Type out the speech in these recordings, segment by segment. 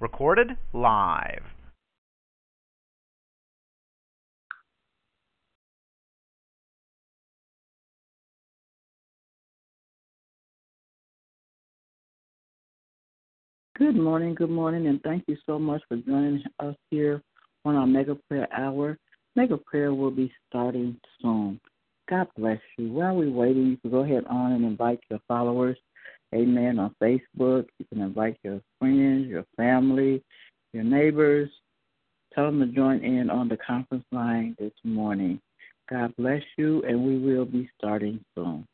Recorded live. Good morning, good morning, and thank you so much for joining us here on our Mega Prayer Hour. Mega Prayer will be starting soon. God bless you. While we're waiting, you can go ahead on and invite your followers, amen, on Facebook. You can invite your friends, your family, your neighbors. Tell them to join in on the conference line this morning. God bless you, and we will be starting soon.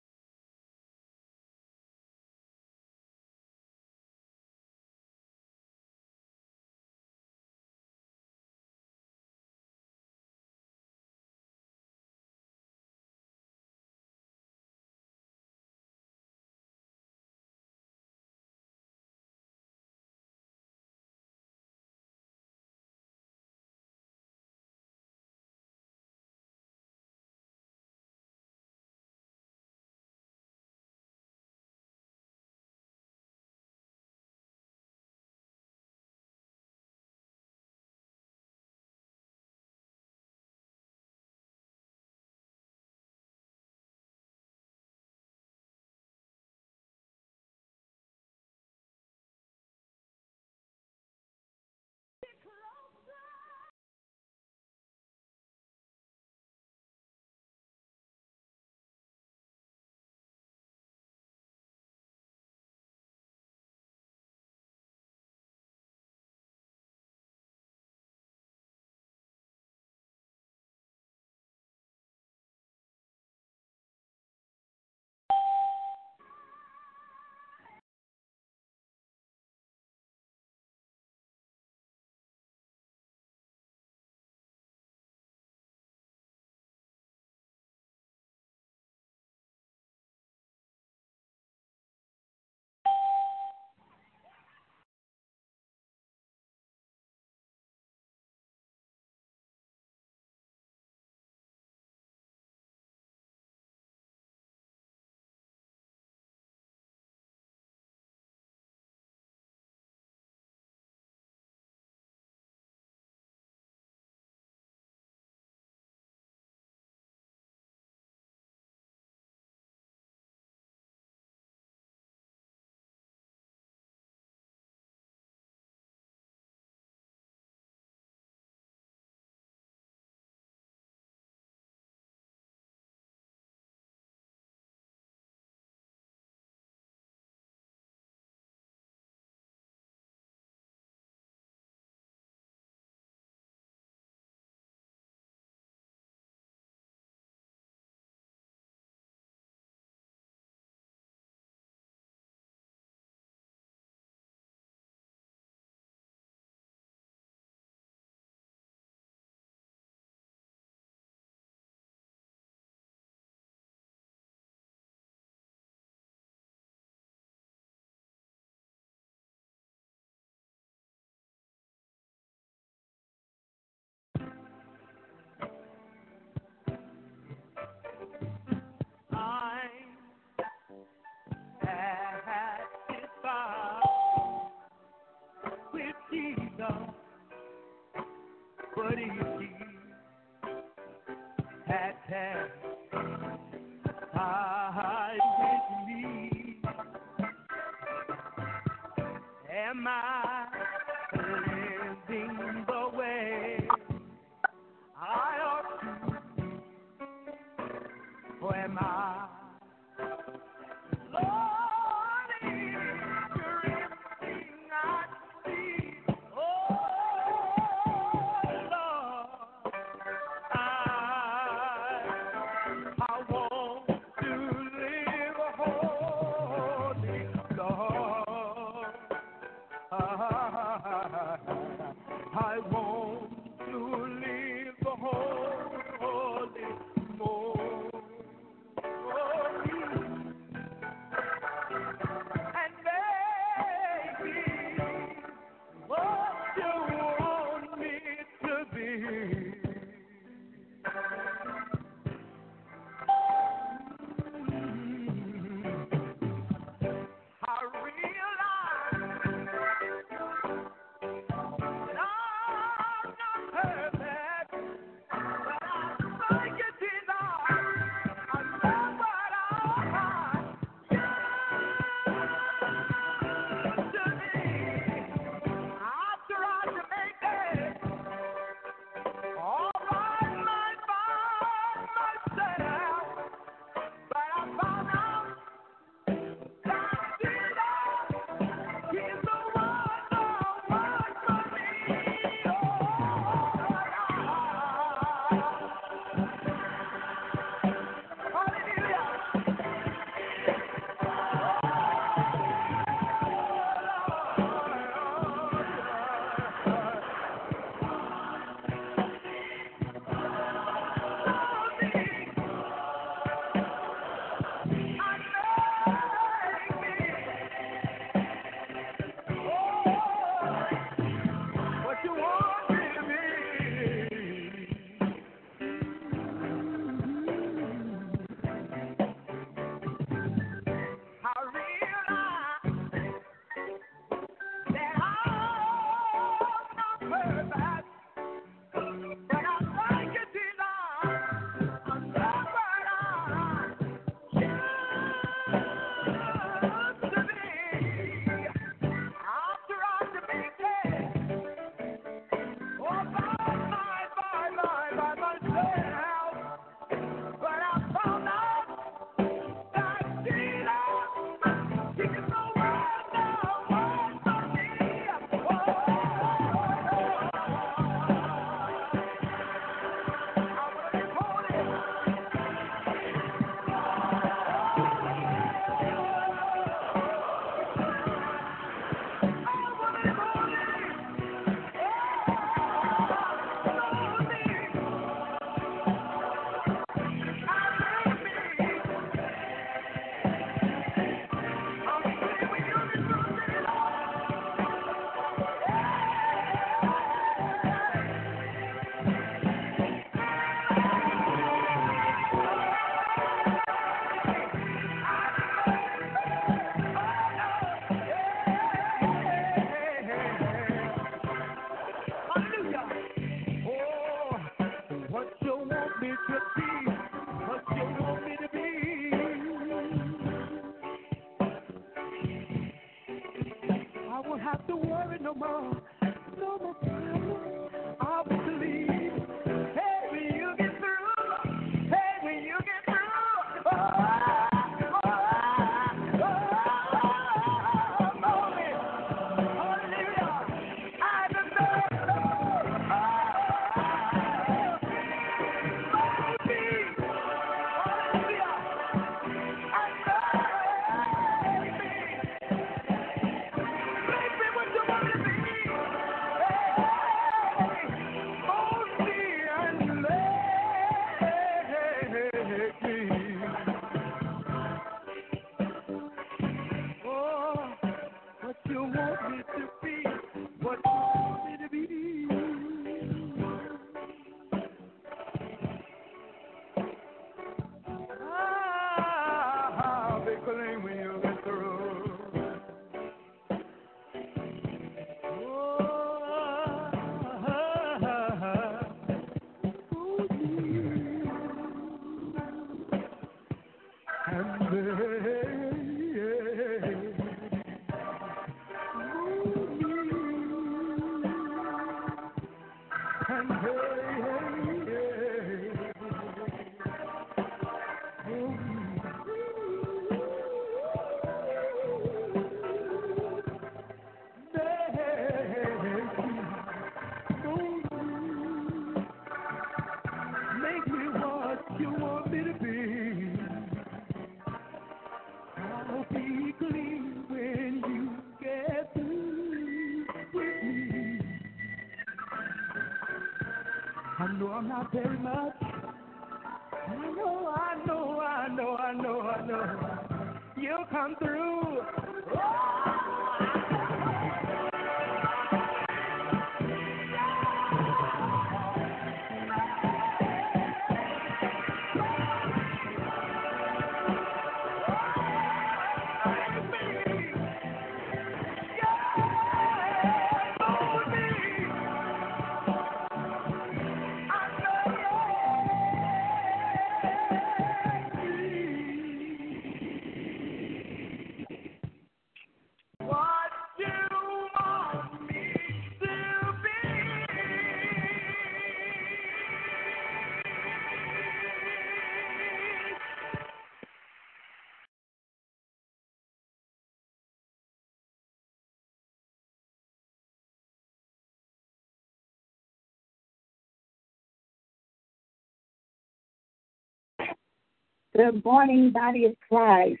Good morning, body of Christ.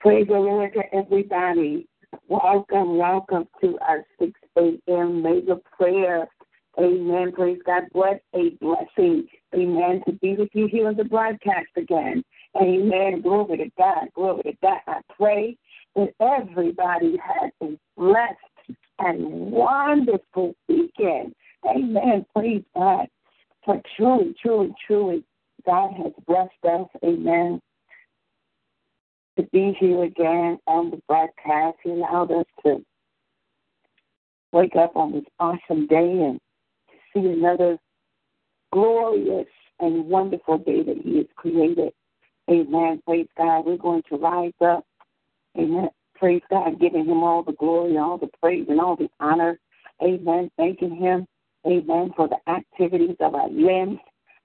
Praise the Lord to everybody. Welcome, welcome to our 6 a.m. mega prayer. Amen. Praise God. What a blessing. Amen. To be with you here on the broadcast again. Amen. Glory to God. Glory to God. I pray that everybody has a blessed and wonderful weekend. Amen. Praise God. For truly, truly, truly, God has blessed us, amen, to be here again on the broadcast. He allowed us to wake up on this awesome day and to see another glorious and wonderful day that He has created. Amen. Praise God. We're going to rise up. Amen. Praise God, giving Him all the glory, all the praise, and all the honor. Amen. Thanking Him. Amen. For the activities of our limbs.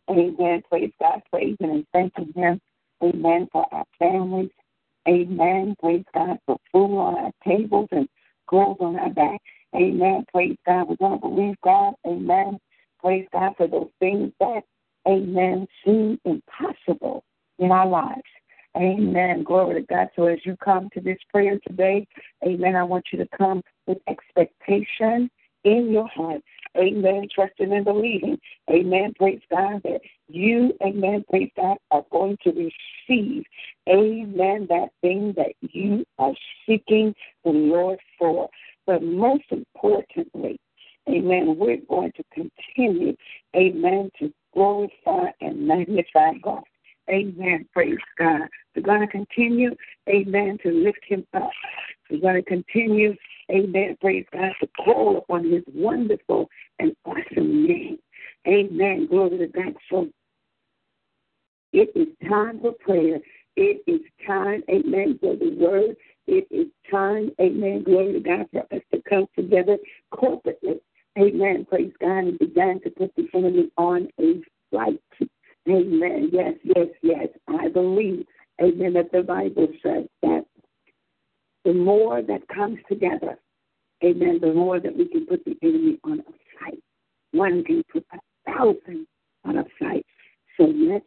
Amen. Praise God, praising and thanking Him. Amen. For our families. Amen. Praise God for food on our tables and clothes on our back. Amen. Praise God. We're going to believe God. Amen. Praise God for those things that, amen, seem impossible in our lives. Amen. Glory to God. So as you come to this prayer today, amen, I want you to come with expectation in your heart. Amen. Trusting and believing. Amen. Praise God that you, amen, praise God, are going to receive, amen, that thing that you are seeking the Lord for. But most importantly, amen, we're going to continue, amen, to glorify and magnify God. Amen. Praise God. We're going to continue, amen, to lift him up. We're going to continue, amen, praise God, to call upon his wonderful and awesome name. Amen. Glory to God. So it is time for prayer. It is time, amen, for the word. It is time, amen, glory to God, for us to come together corporately. Amen. Praise God and begin to put the enemy on a flight. Amen. Yes, yes, yes. I believe, amen, that the Bible says that the more that comes together, amen, the more that we can put the enemy on a fight. One can put a thousand on a fight. So let's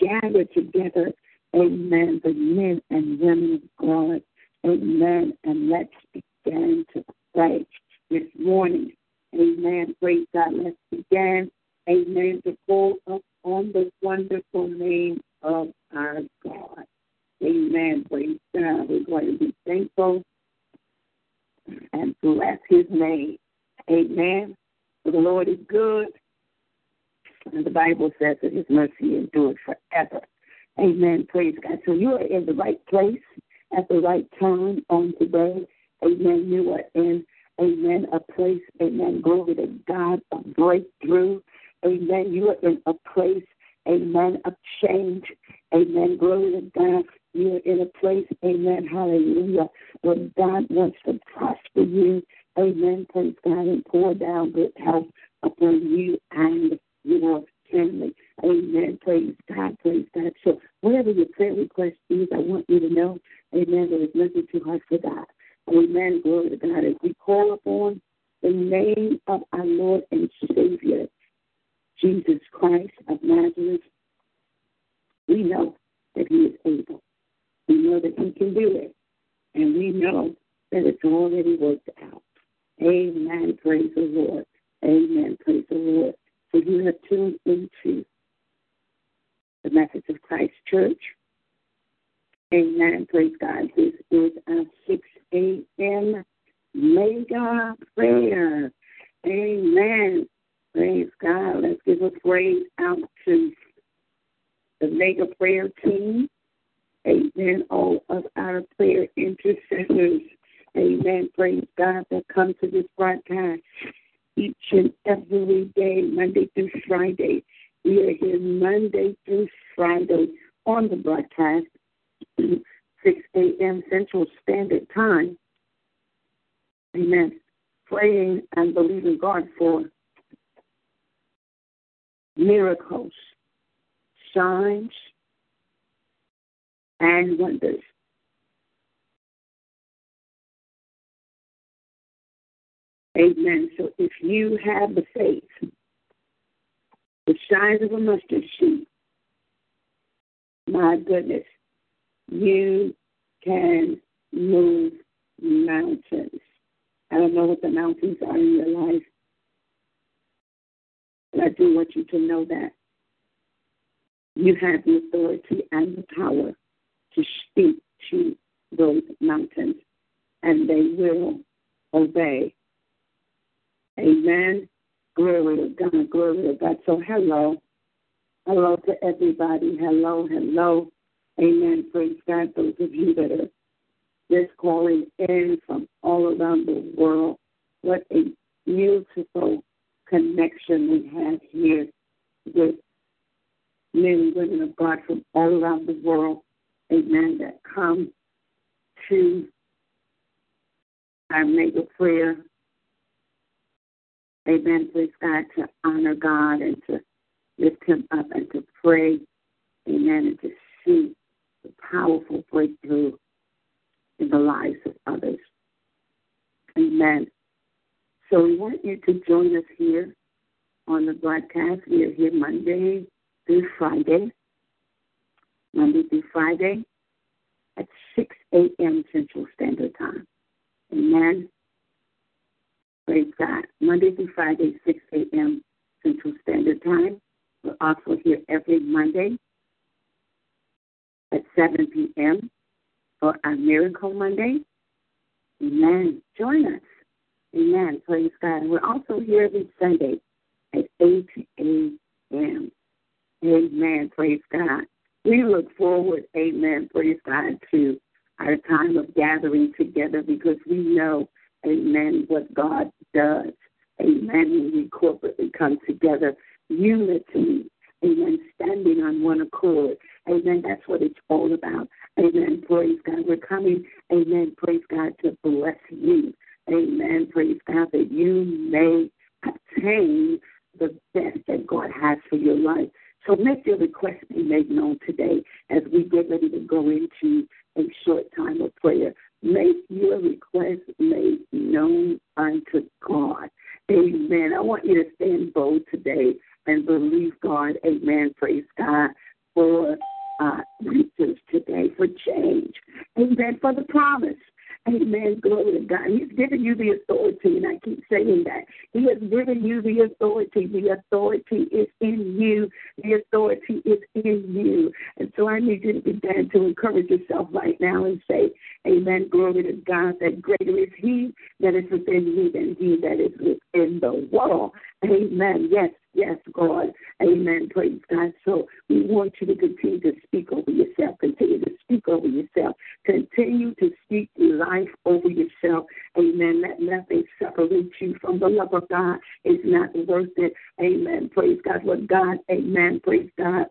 gather together, amen, the men and women of God, amen, and let's begin to pray this morning. Amen. Praise God. Let's begin, amen, to call up on the wonderful name of our God. Amen. Praise God. We're going to be thankful and bless his name. Amen. For the Lord is good. And the Bible says that his mercy endures forever. Amen. Praise God. So you are in the right place at the right time on today. Amen. You are in, amen, a place, amen, glory to God, a breakthrough. Amen. You are in a place, amen, of change. Amen. Glory to God. You are in a place, amen, hallelujah, where God wants to prosper you. Amen. Praise God and pour down good health upon you and your family. Amen. Praise God. Praise God. So whatever your prayer request is, I want you to know, amen, there is nothing too hard for God. Amen. Glory to God. As we call upon the name of our Lord and Savior, Jesus Christ of Nazareth, we know that He is able. We know that He can do it. And we know that it's already worked out. Amen. Praise the Lord. Amen. Praise the Lord. So you have tuned into the Message of Christ Church. Amen. Praise God. This is our 6 a.m. mega prayer. Amen. Praise God. Let's give a praise out to the mega prayer team. Amen. All of our prayer intercessors. Amen. Praise God that come to this broadcast each and every day, Monday through Friday. We are here Monday through Friday on the broadcast, 6 a.m. Central Standard Time. Amen. Praying and believing God for miracles, signs, and wonders. Amen. So if you have the faith, the size of a mustard seed, my goodness, you can move mountains. I don't know what the mountains are in your life, but I do want you to know that you have the authority and the power to speak to those mountains, and they will obey. Amen. Glory to God. Glory to God. So, hello. Hello to everybody. Hello. Hello. Amen. Praise God. Those of you that are just calling in from all around the world. What a beautiful connection we have here with men and women of God from all around the world. Amen. That come to our mega prayer. Amen. Praise God to honor God and to lift Him up and to pray. Amen. And to see the powerful breakthrough in the lives of others. Amen. So we want you to join us here on the broadcast. We are here Monday through Friday. Monday through Friday at 6 a.m. Central Standard Time. Amen. Praise God. Monday through Friday, 6 a.m. Central Standard Time. We're also here every Monday at 7 p.m. for our Miracle Monday. Amen. Join us. Amen. Praise God. We're also here every Sunday at 8 a.m. Amen. Praise God. We look forward, amen, praise God, to our time of gathering together because we know, amen, what God does. Amen. When we corporately come together, unity, amen, standing on one accord. Amen. That's what it's all about. Amen. Praise God. We're coming, amen, praise God, to bless you. Amen. Praise God, that you may obtain the best that God has for your life. So make your request be made known today as we get ready to go into a short time of prayer. Make your request made known unto God. Amen. I want you to stand bold today and believe God. Amen. Praise God for uh, today, for change. Amen. For the promise. Amen. Glory to God. He's given you the authority, and I keep saying that. He has given you the authority. The authority is in you. The authority is in you. And so I need you to begin to encourage yourself right now and say, Amen. Glory to God that greater is He that is within you than He that is within the world. Amen. Yes, yes, God. Amen. Praise God. So we want you to continue to speak over yourself. Continue to speak over yourself. Continue to speak life over yourself. Amen. Let nothing separate you from the love of God. It's not worth it. Amen. Praise God. What God, amen. Praise God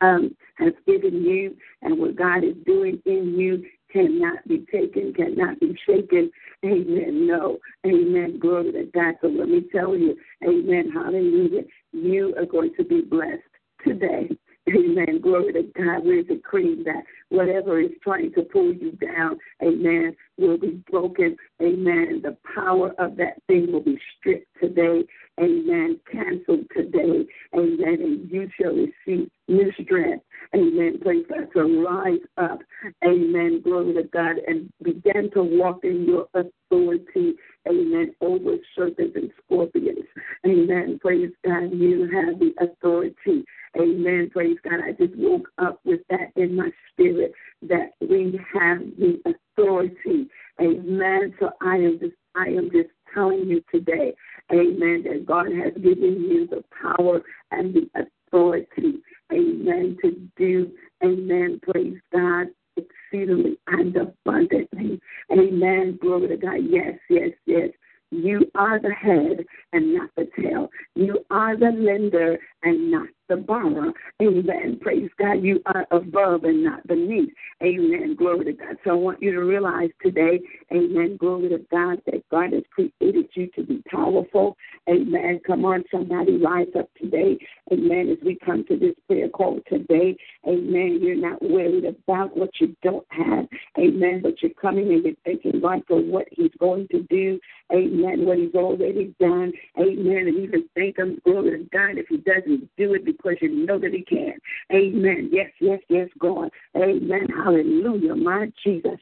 um, has given you and what God is doing in you cannot be taken, cannot be shaken. Amen. No. Amen. Glory to God. So let me tell you, Amen. Hallelujah. You are going to be blessed today. Amen. Glory to God. We're decreeing that whatever is trying to pull you down, amen, will be broken. Amen. The power of that thing will be stripped today. Amen. Canceled today. Amen. And you shall receive new strength. Amen. Praise God. To rise up. Amen. Glory to God. And begin to walk in your authority amen, over serpents and scorpions. Amen. Praise God. You have the authority. Amen. Praise God. I just woke up with that in my spirit that we have the authority. Amen. So I am just I am just telling you today, amen, that God has given you the power and the authority, amen, to do, amen, praise God, exceedingly and abundantly. Amen. Glory to God. Yes, yes, yes. You are the head and not the tail. You are the lender and not the borrower. Amen. Praise God. You are above and not beneath. Amen. Glory to God. So I want you to realize today, amen. Glory to God that God has created you to be powerful. Amen. Come on, somebody rise up today. Amen. As we come to this prayer call today, amen. You're not worried about what you don't have. Amen. But you're coming and you're thanking God for what He's going to do. Amen. What He's already done. Amen. And even thank Him, glory to God, if He doesn't do it because you know that He can. Amen. Yes, yes, yes, God. Amen. Hallelujah, my Jesus.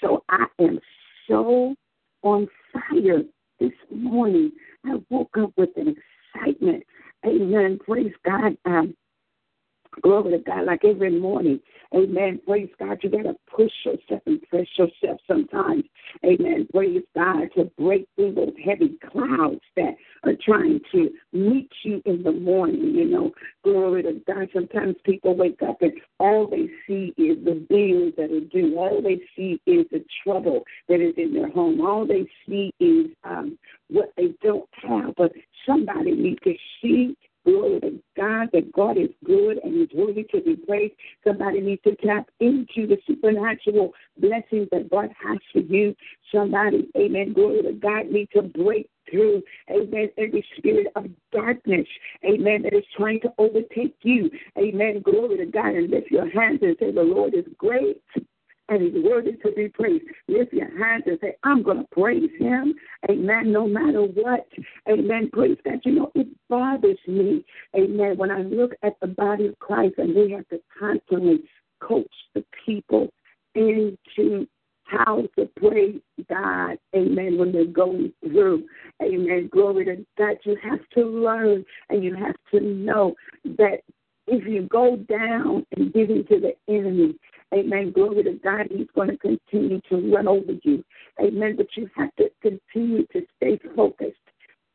So I am so on fire this morning. I woke up with an excitement. Amen. Praise God. Um, Glory to God, like every morning. Amen. Praise God. You got to push yourself and press yourself sometimes. Amen. Praise God to break through those heavy clouds that are trying to meet you in the morning. You know, glory to God. Sometimes people wake up and all they see is the bills that are due. All they see is the trouble that is in their home. All they see is um, what they don't have. But somebody needs to see Glory to God that God is good and He's worthy to be praised. Somebody needs to tap into the supernatural blessings that God has for you. Somebody, amen, glory to God, needs to break through, amen, every spirit of darkness, amen, that is trying to overtake you. Amen, glory to God, and lift your hands and say, The Lord is great and he's worthy to be praised. Lift your hands and say, I'm going to praise him. Amen. No matter what. Amen. Praise God. You know, it bothers me. Amen. When I look at the body of Christ and we have to constantly coach the people into how to praise God, amen, when they're going through, amen. Glory to God. You have to learn and you have to know that if you go down and give into the enemy, Amen. Glory to God. He's going to continue to run over you. Amen. But you have to continue to stay focused.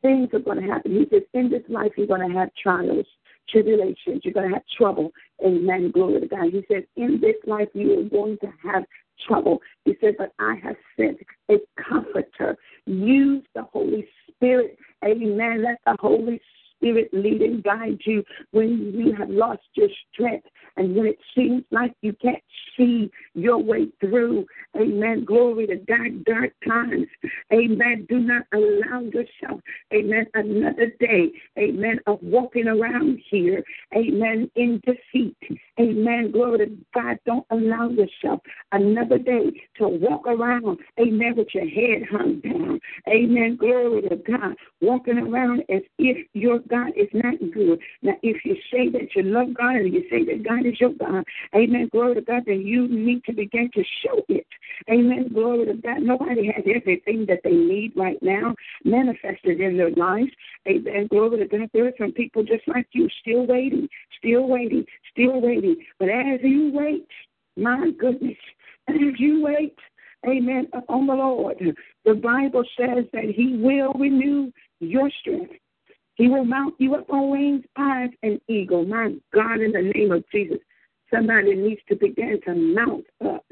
Things are going to happen. He says, in this life, you're going to have trials, tribulations. You're going to have trouble. Amen. Glory to God. He says, in this life, you are going to have trouble. He said, but I have sent a comforter. Use the Holy Spirit. Amen. Let the Holy Spirit lead and guide you when you have lost your strength and when it seems like you can't see your way through. Amen. Glory to God. Dark times. Amen. Do not allow yourself, amen, another day, amen, of walking around here, amen, in defeat. Amen. Glory to God. Don't allow yourself another day to walk around, amen, with your head hung down. Amen. Glory to God. Walking around as if your God is not good. Now, if you say that you love God and you say that God is your God, amen. Glory to God, then you need to begin to show it. Amen. Glory to God. Nobody has everything that they need right now manifested in their lives. Amen. Glory to God. There are some people just like you, still waiting, still waiting, still waiting. But as you wait, my goodness, as you wait, amen, on the Lord, the Bible says that He will renew your strength. He will mount you up on wings as an eagle. My God, in the name of Jesus, somebody needs to begin to mount up.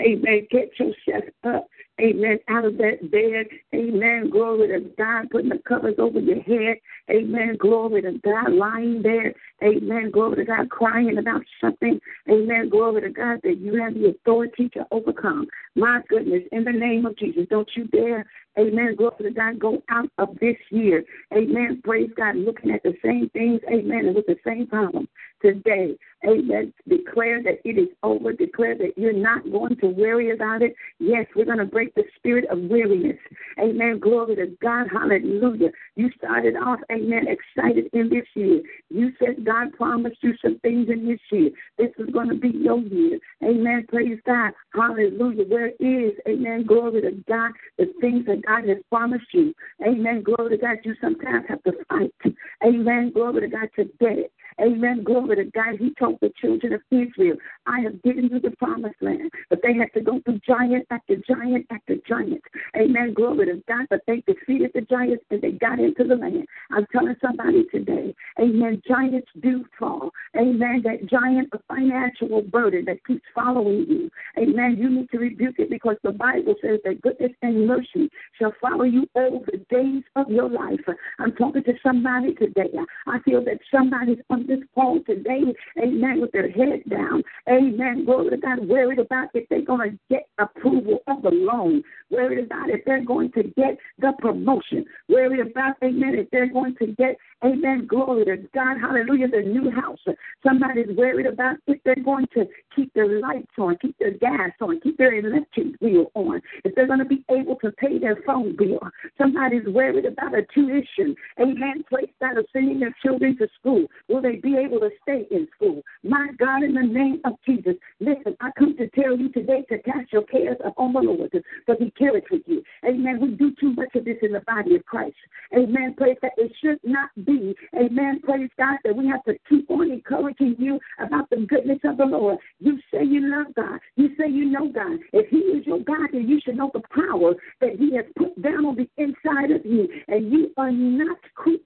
Amen. Get yourself up. Amen. Out of that bed. Amen. Glory to God. Putting the covers over your head. Amen. Glory to God. Lying there. Amen. Glory to God. Crying about something. Amen. Glory to God that you have the authority to overcome. My goodness. In the name of Jesus. Don't you dare. Amen. Glory to God. Go out of this year. Amen. Praise God. Looking at the same things. Amen. And with the same problems. Today. Amen. Declare that it is over. Declare that you're not going to worry about it. Yes, we're going to break the spirit of weariness. Amen. Glory to God. Hallelujah. You started off, amen, excited in this year. You said God promised you some things in this year. This is going to be your year. Amen. Praise God. Hallelujah. Where is, amen, glory to God, the things that God has promised you. Amen. Glory to God. You sometimes have to fight. Amen. Glory to God to get it. Amen. Glory to God. He told the children of Israel, I have given you the promised land. But they had to go through giant after giant after giant. Amen. Glory to God. But they defeated the giants and they got into the land. I'm telling somebody today, amen. Giants do fall. Amen. That giant of financial burden that keeps following you. Amen. You need to rebuke it because the Bible says that goodness and mercy shall follow you all the days of your life. I'm talking to somebody today. I feel that somebody's on this call today, amen, with their head down. Amen. Glory to God, worried about if they're going to get approval of the loan, worried about if they're going to get the promotion, worried about, amen, if they're going to get, amen, glory to God, hallelujah, the new house. Somebody's worried about if they're going to keep their lights on, keep their gas on, keep their electric bill on, if they're going to be able to pay their phone bill. Somebody's worried about a tuition, amen, place that of sending their children to school. Will they be able to stay in school? My God, in the name of Jesus, listen, I come to tell you today to cast your cares upon the Lord, because He cares for you. Amen. We do too much of this in the body of Christ. Amen. Praise that it should not be. Amen. Praise God that we have to keep on encouraging you about the goodness of the Lord. You say you love God. You say you know God. If He is your God, then you should know the power that He has put down on the inside of you. And you are not created,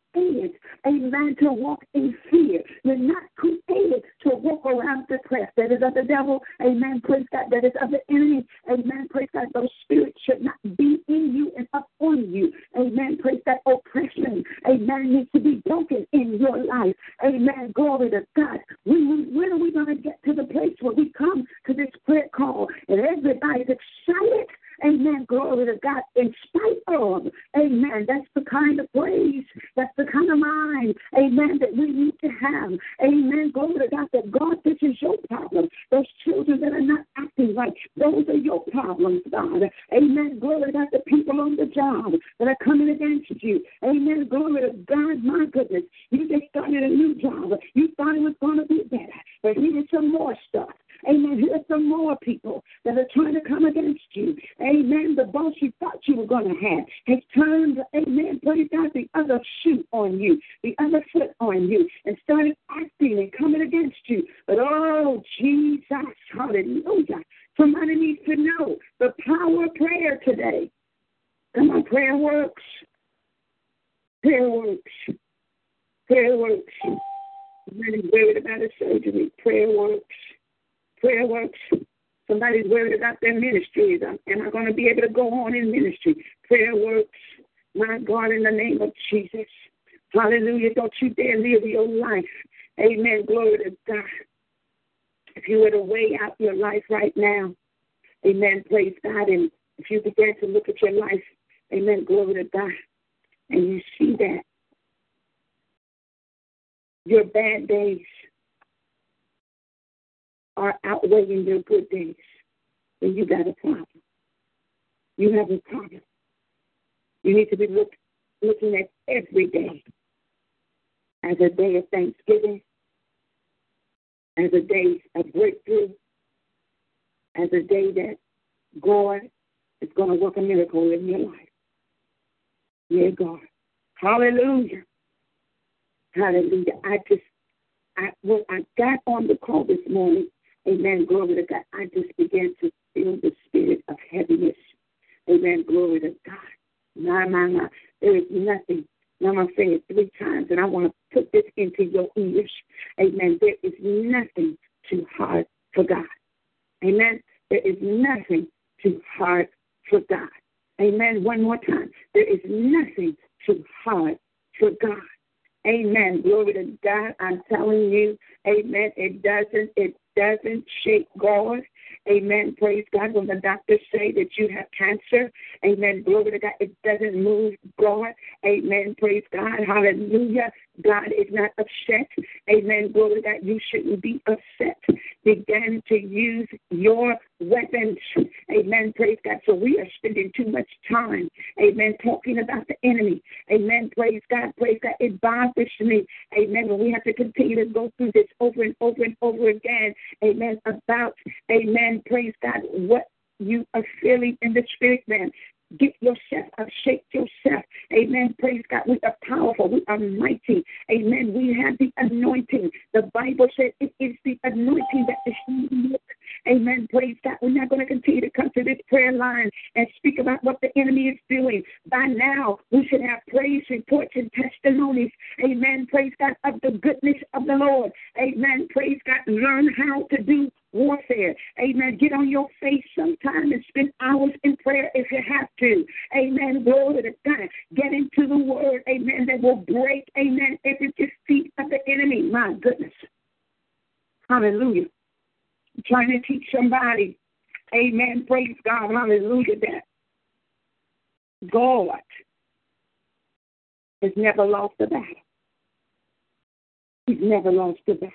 amen, to walk in fear. You're not created to walk around depressed. That is of the devil. Amen. Praise God. That is of the enemy. Amen. Praise God. Those spirits should not be in you and upon you. Amen. Praise that oppression. Amen. Needs to be broken in your life. Amen. Glory to God. When, when are we going to get to the place where we come to this prayer call and everybody's? Amen. Glory to God. In spite of, amen. That's the kind of praise. That's the kind of mind, amen, that we need to have. Amen. Glory to God. That God, this is your problem. Those children that are not acting right, those are your problems, God. Amen. Glory to God. The people on the job that are coming against you. Amen. Glory to God. My goodness. You just started a new job. You thought it was going to be better, but here's some more stuff. Amen. Here's some more people that are trying to come against you. Amen. The boss you thought you were going to have has turned, amen, put it down the other shoe on you, the other foot on you, and started acting and coming against you. But oh, Jesus, hallelujah. Somebody needs to know the power of prayer today. Come on, prayer works. Prayer works. Prayer works. Somebody's worried about a surgery. Prayer works prayer works. Somebody's worried about their ministries. Am I going to be able to go on in ministry? Prayer works. My God, in the name of Jesus. Hallelujah. Don't you dare live your life. Amen. Glory to God. If you were to weigh out your life right now, amen. Praise God. And if you began to look at your life, amen. Glory to God. And you see that your bad days are outweighing your good days, then you got a problem. You have a problem. You need to be look, looking at every day as a day of thanksgiving, as a day of breakthrough, as a day that God is going to work a miracle in your life. Yeah, God. Hallelujah. Hallelujah. I just, I, when I got on the call this morning, Amen. Glory to God. I just began to feel the spirit of heaviness. Amen. Glory to God. Nah, nah, nah. There is nothing. Now I'm going to say it three times, and I want to put this into your ears. Amen. There is nothing too hard for God. Amen. There is nothing too hard for God. Amen. One more time. There is nothing too hard for God. Amen. Glory to God. I'm telling you, amen. It doesn't, it doesn't shake God. Amen. Praise God. When the doctors say that you have cancer, amen. Glory to God. It doesn't move God. Amen. Praise God. Hallelujah. God is not upset. Amen. Glory that You shouldn't be upset. Begin to use your weapons. Amen. Praise God. So we are spending too much time. Amen. Talking about the enemy. Amen. Praise God. Praise God. It bothers me. Amen. When we have to continue to go through this over and over and over again. Amen. About, amen. Praise God. What you are feeling in the spirit man. Get yourself up, shake yourself. Amen. Praise God. We are powerful. We are mighty. Amen. We have the anointing. The Bible said it is the anointing that is Amen. Praise God. We're not going to continue to come to this prayer line and speak about what the enemy is doing. By now, we should have praise reports and testimonies. Amen. Praise God of the goodness of the Lord. Amen. Praise God. Learn how to do warfare. Amen. Get on your face sometime and spend hours in prayer if you have to. Amen. Glory to God. Get into the word. Amen. That will break, amen, every defeat of the enemy. My goodness. Hallelujah. Trying to teach somebody. Amen. Praise God. Hallelujah. That God has never lost a battle. He's never lost a battle.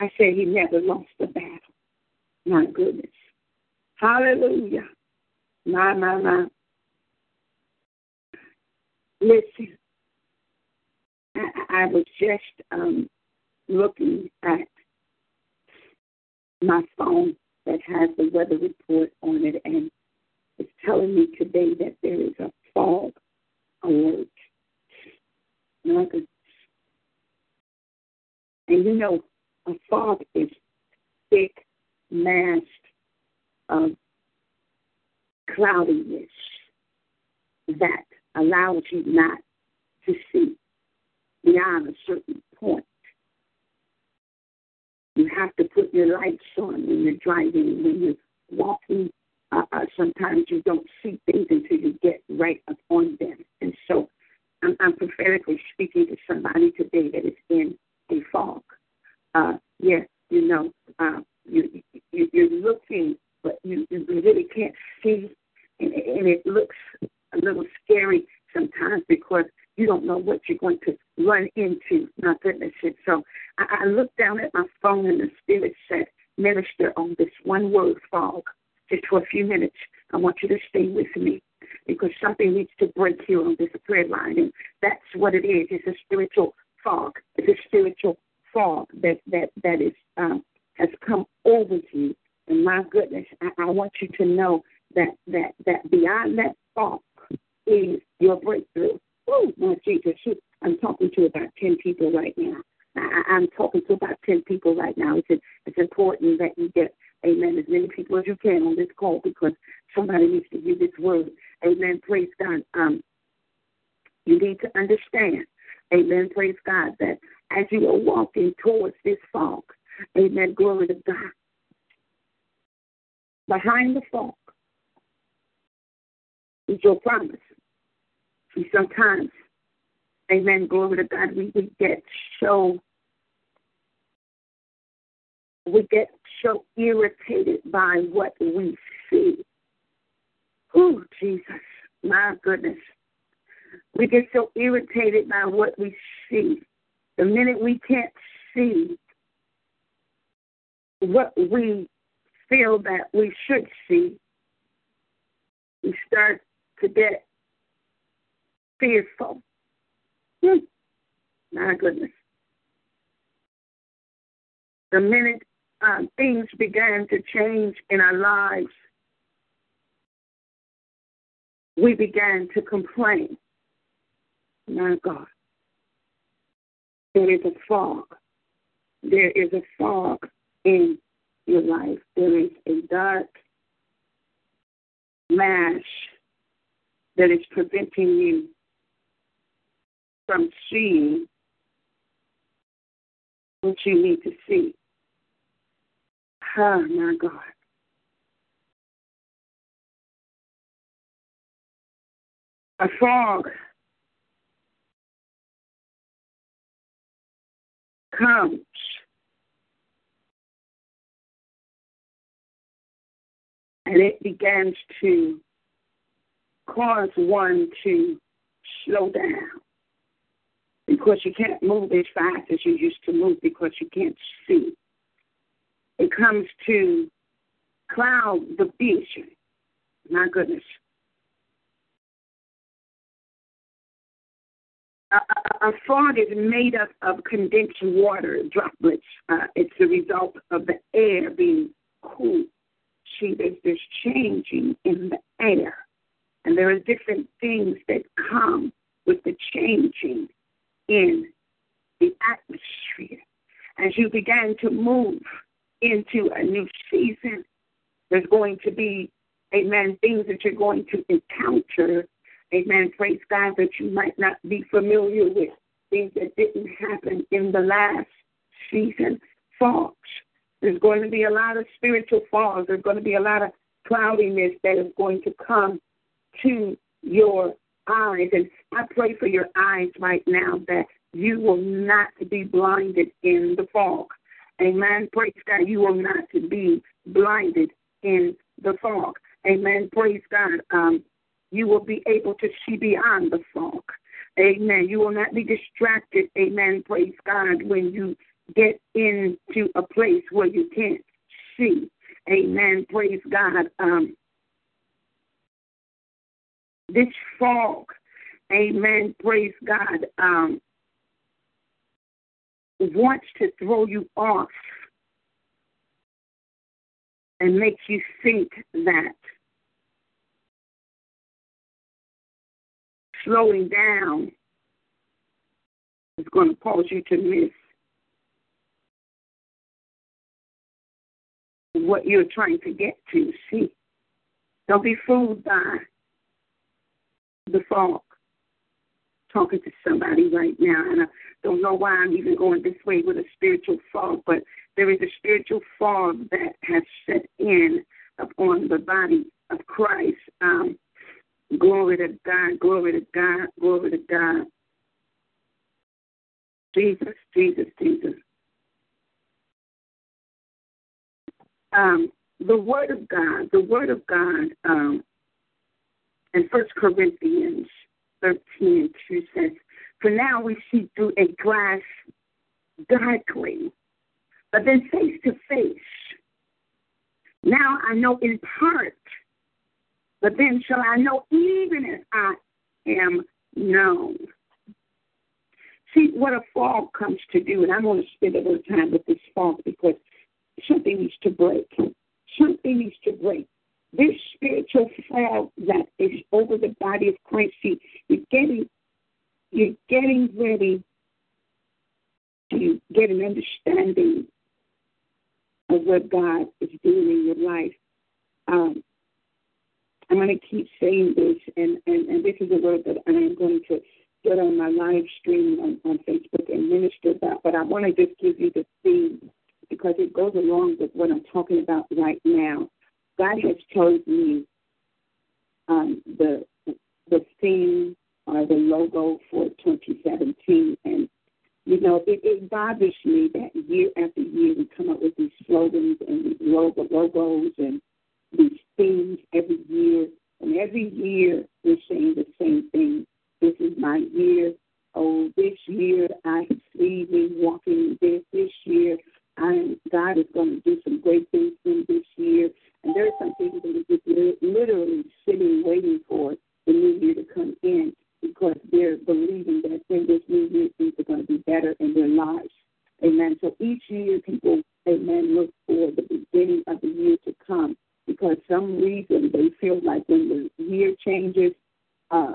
I said he never lost a battle. My goodness. Hallelujah. My, my, my. Listen, I, I was just um, looking at my phone that has the weather report on it, and it's telling me today that there is a fog alert. And you know, a fog is thick, mass of cloudiness that allows you not to see beyond a certain point. You have to put your lights on when you're driving, when you're walking. Uh, uh, sometimes you don't see things until you get right up on them. And so I'm, I'm prophetically speaking to somebody today that is in a fog uh, yes, you know, uh, you, you you're looking, but you, you really can't see, and, and it looks a little scary sometimes because you don't know what you're going to run into. My goodness! And so I, I looked down at my phone, and the Spirit said, "Minister on this one word, fog." Just for a few minutes, I want you to stay with me because something needs to break here on this prayer line, and that's what it is. It's a spiritual fog. It's a spiritual fog that that that is um, has come over you. And my goodness, I, I want you to know that that that beyond that fog is your breakthrough. Oh, my Jesus, I'm talking to about ten people right now. I, I'm talking to about ten people right now. It's it's important that you get Amen. As many people as you can on this call because somebody needs to hear this word. Amen. Praise God. Um, you need to understand. Amen. Praise God. That as you are walking towards this fog. Amen. Glory to God. Behind the fog is your promise. And sometimes, amen, glory to God, we, we get so we get so irritated by what we see. Oh, Jesus, my goodness. We get so irritated by what we see. The minute we can't see what we feel that we should see, we start to get fearful. Hmm. My goodness. The minute um, things began to change in our lives, we began to complain. My God. There is a fog. There is a fog in your life. There is a dark mash that is preventing you from seeing what you need to see. Oh, my God. A fog comes. And it begins to cause one to slow down. Because you can't move as fast as you used to move because you can't see. It comes to cloud the vision. My goodness. A, fog is made up of condensed water droplets. Uh, it's the result of the air being cool. See, there's, this changing in the air. And there are different things that come with the changing in the atmosphere. As you begin to move into a new season, there's going to be, amen, things that you're going to encounter, amen, praise God, that you might not be familiar with, things that didn't happen in the last season. Fogs. There's going to be a lot of spiritual fogs. There's going to be a lot of cloudiness that is going to come to your eyes. And I pray for your eyes right now that you will not be blinded in the fog. Amen. Praise God. You will not be blinded in the fog. Amen. Praise God. Um, you will be able to see beyond the fog. Amen. You will not be distracted. Amen. Praise God. When you get into a place where you can't see. Amen. Praise God. Um, this fog, amen, praise God, um, wants to throw you off and make you think that slowing down is going to cause you to miss what you're trying to get to. See, don't be fooled by the fog. Talking to somebody right now, and I don't know why I'm even going this way with a spiritual fog, but there is a spiritual fog that has set in upon the body of Christ. Um, glory to God, glory to God, glory to God. Jesus, Jesus, Jesus. Um, the Word of God, the Word of God um, in First Corinthians 13 and 2 says, For now we see through a glass darkly, but then face to face. Now I know in part, but then shall I know even as I am known. See what a fog comes to do, and I want to spend a little time with this fog because something needs to break. Something needs to break this spiritual fog that is over the body of Christ, you, you're getting you're getting ready to get an understanding of what God is doing in your life. Um, I'm going to keep saying this, and, and, and this is a word that I am going to put on my live stream on, on Facebook and minister about, but I want to just give you the theme because it goes along with what I'm talking about right now. God has chosen me um, the the theme or the logo for 2017, and you know it, it bothers me that year after year we come up with these slogans and these logo, logos and these themes every year, and every year we're saying the same thing. This is my year. Oh, this year I see me walking this. This year I God is going to do some great things in this year. And there are some people that are just literally sitting waiting for the new year to come in because they're believing that in this new year things are going to be better in their lives. Amen. So each year people, amen, look for the beginning of the year to come because some reason they feel like when the year changes, uh,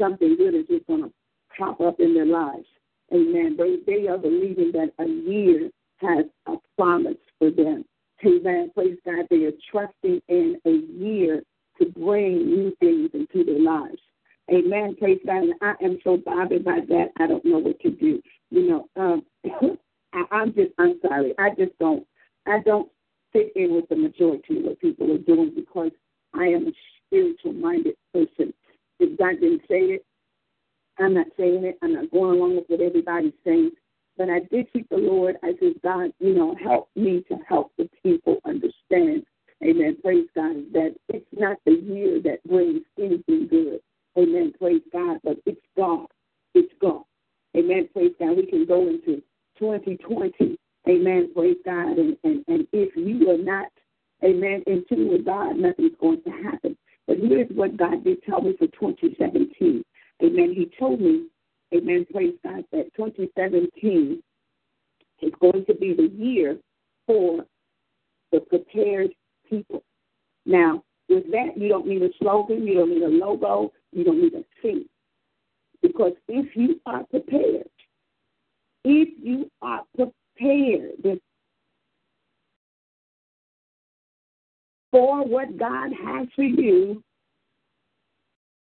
something good is just going to pop up in their lives. Amen. They they are believing that a year has a promise for them. Amen. Praise God. They are trusting in a year to bring new things into their lives. Amen. Praise God. And I am so bothered by that. I don't know what to do. You know, um, I, I'm just, I'm sorry. I just don't, I don't fit in with the majority of what people are doing because I am a spiritual minded person. If God didn't say it, I'm not saying it. I'm not going along with what everybody's saying. But I did seek the Lord. I said, God, you know, help me to help the people understand. Amen. Praise God. That it's not the year that brings anything good. Amen. Praise God. But it's God. It's God. Amen. Praise God, we can go into 2020. Amen. Praise God. And, and, and if you are not, amen, in tune with God, nothing's going to happen. But here's what God did tell me for 2017. Amen. He told me, amen, praise God, that 2017 is going to be the year for the prepared people. Now, with that, you don't need a slogan, you don't need a logo, you don't need a theme. Because if you are prepared, if you are prepared for what God has for you,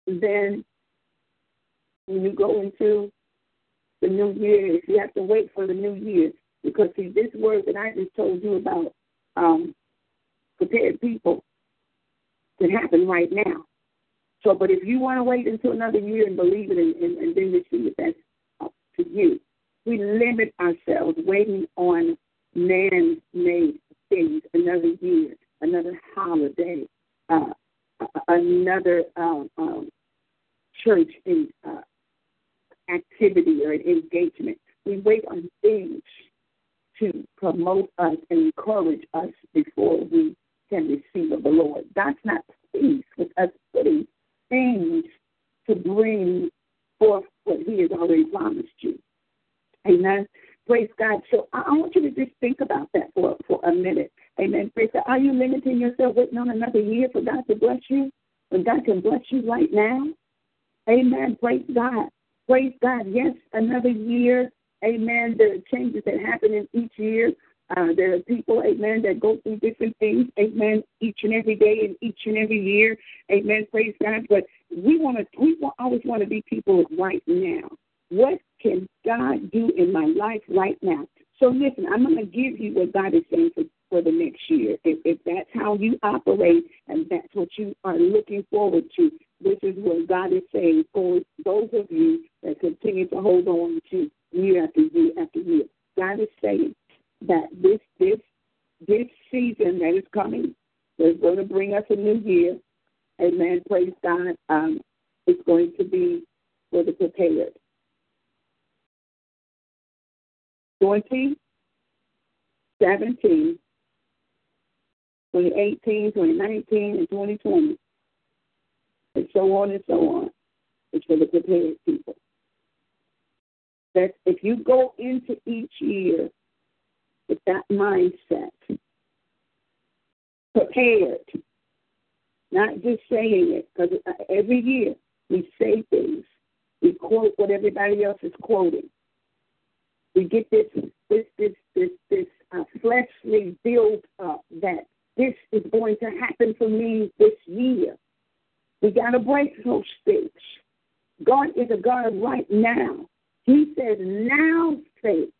then when you go into the new year, if you have to wait for the new year, because see, this word that I just told you about um, prepared people can happen right now. So, but if you want to wait until another year and believe it and, and, and then receive it, that's up to you. We limit ourselves waiting on man made things, another year, another holiday, uh, another um, um, church in, uh, activity or an engagement. We wait on things to promote us and encourage us before we can receive of the Lord. That's not peace with us putting things to bring forth what He has already promised you. Amen. Praise God. So I want you to just think about that for, for a minute. Amen. Praise God. Are you limiting yourself waiting on another year for God to bless you? When God can bless you right now? Amen. Praise God. Praise God. Yes, another year. Amen. There are changes that happen in each year. Uh, there are people, amen, that go through different things, amen, each and every day and each and every year, amen. Praise God. But we want to, we always want to be people right now. What can God do in my life right now? So listen, I'm going to give you what God is saying for, for the next year. If, if that's how you operate and that's what you are looking forward to, this is what God is saying for those of you continue to hold on to year after year after year. God is saying that this this this season that is coming is going to bring us a new year. Amen. Praise God. Um, it's going to be for the prepared. 2017, 2018, 2019, and 2020, and so on and so on. It's for the prepared people. That if you go into each year with that mindset, prepared, not just saying it, because every year we say things, we quote what everybody else is quoting we get this this this this this uh, fleshly build up that this is going to happen for me this year. We got to break those things. God is a God right now. He says now faith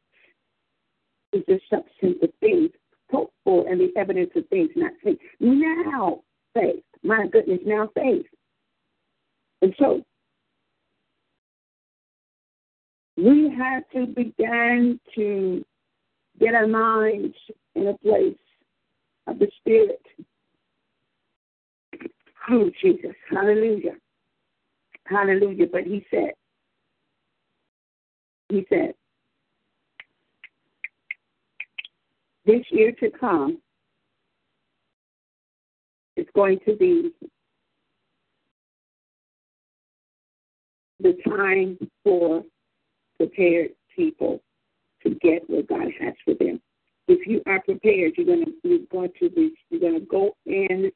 is the substance of things hoped for and the evidence of things not seen. Now faith. My goodness, now faith. And so we have to begin to get our minds in a place of the Spirit. Oh, Jesus. Hallelujah. Hallelujah. But he said, he said, this year to come is going to be the time for prepared people to get what God has for them. If you are prepared, you're gonna you're going to be you're gonna go in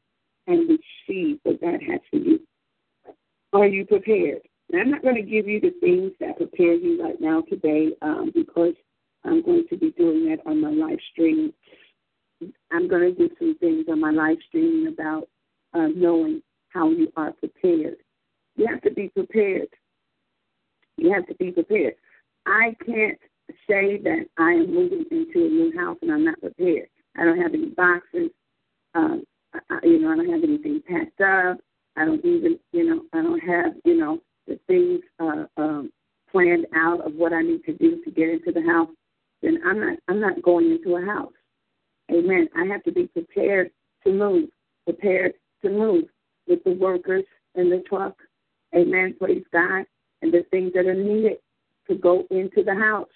and receive what God has for you. Are you prepared? I'm not going to give you the things that prepare you right now today um, because I'm going to be doing that on my live stream. I'm going to do some things on my live stream about uh, knowing how you are prepared. You have to be prepared. You have to be prepared. I can't say that I am moving into a new house and I'm not prepared. I don't have any boxes. Um, I, you know, I don't have anything packed up. I don't even, you know, I don't have, you know, the things uh, um, planned out of what I need to do to get into the house. Then I'm not, I'm not going into a house. Amen. I have to be prepared to move, prepared to move with the workers in the truck. Amen. Praise God. And the things that are needed to go into the house.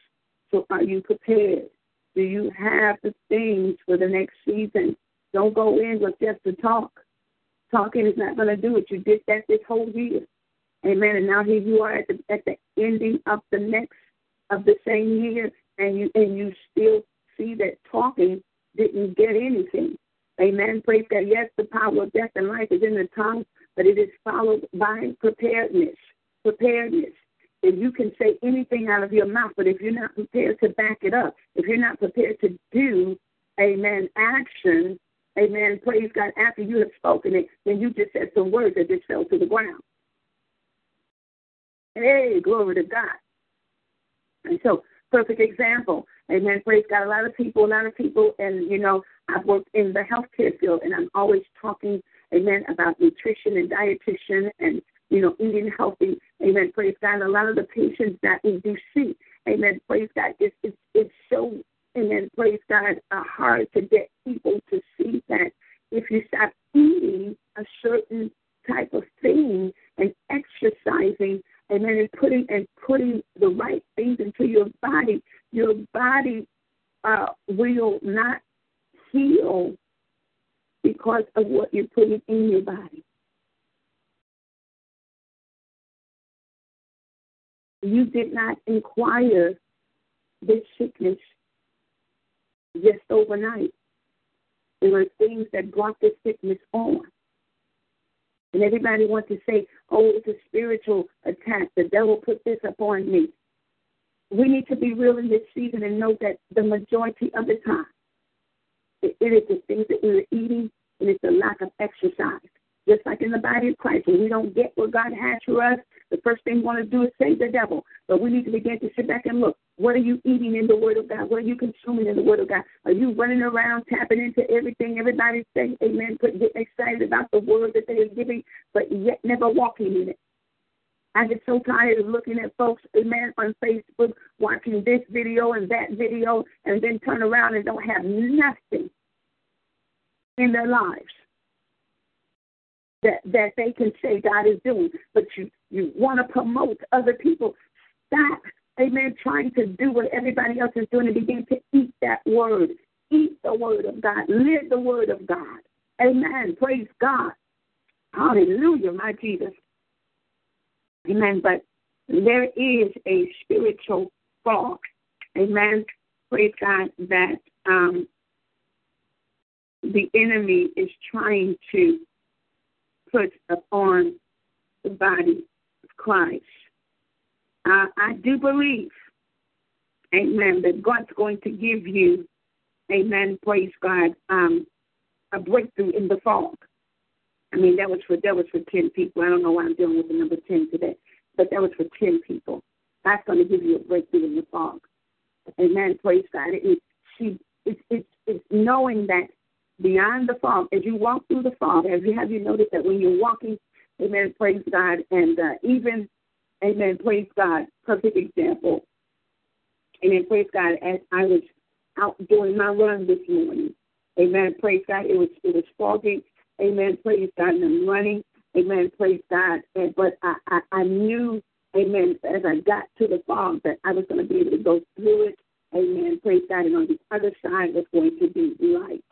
So are you prepared? Do you have the things for the next season? Don't go in with just to talk. Talking is not going to do it. You did that this whole year. Amen. And now here you are at the at the ending of the next of the same year, and you and you still see that talking didn't get anything. Amen. Praise God. Yes, the power of death and life is in the tongue, but it is followed by preparedness. Preparedness. If you can say anything out of your mouth, but if you're not prepared to back it up, if you're not prepared to do, amen, action, amen, praise God, after you have spoken it, then you just said some words that just fell to the ground. Hey, glory to God. And so, perfect example. Amen. Praise God. A lot of people, a lot of people, and you know, I've worked in the healthcare field, and I'm always talking, amen, about nutrition and dietitian and you know, eating healthy. Amen. Praise God. A lot of the patients that we do see, amen. Praise God. It's it's, it's so, amen. Praise God. Uh, hard to get people to see that if you stop eating a certain type of thing and exercising, amen, and putting and putting the right things into your body, your body uh, will not heal because of what you're putting in your body. You did not inquire this sickness just overnight. There were things that brought this sickness on. And everybody wants to say, oh, it's a spiritual attack. The devil put this upon me. We need to be real in this season and know that the majority of the time, it is the things that we're eating and it's the lack of exercise. Just like in the body of Christ, when we don't get what God has for us, the first thing we want to do is save the devil. But we need to begin to sit back and look. What are you eating in the Word of God? What are you consuming in the Word of God? Are you running around tapping into everything? Everybody's saying amen, put, getting excited about the Word that they are giving, but yet never walking in it. I get so tired of looking at folks, amen, on Facebook, watching this video and that video, and then turn around and don't have nothing in their lives that that they can say God is doing, but you you want to promote other people. Stop, amen, trying to do what everybody else is doing and begin to eat that word. Eat the word of God. Live the word of God. Amen. Praise God. Hallelujah, my Jesus. Amen. But there is a spiritual fog. Amen. Praise God that um, the enemy is trying to put upon the body of Christ. Uh, I do believe, amen, that God's going to give you, amen, praise God, um, a breakthrough in the fog. I mean, that was for that was for ten people. I don't know why I'm dealing with the number ten today, but that was for ten people. That's going to give you a breakthrough in the fog. Amen. Praise God. It, she, it's, it's, it's knowing that beyond the fog, as you walk through the fog, as you have you noticed that when you're walking, amen, praise God, and uh, even, amen, praise God, perfect example, amen, praise God, as I was out doing my run this morning, amen, praise God, it was, it was foggy, amen, praise God, and I'm running, amen, praise God, and, but I, I, I knew, amen, as I got to the fog that I was going to be able to go through it, amen, praise God, and on the other side was going to be light.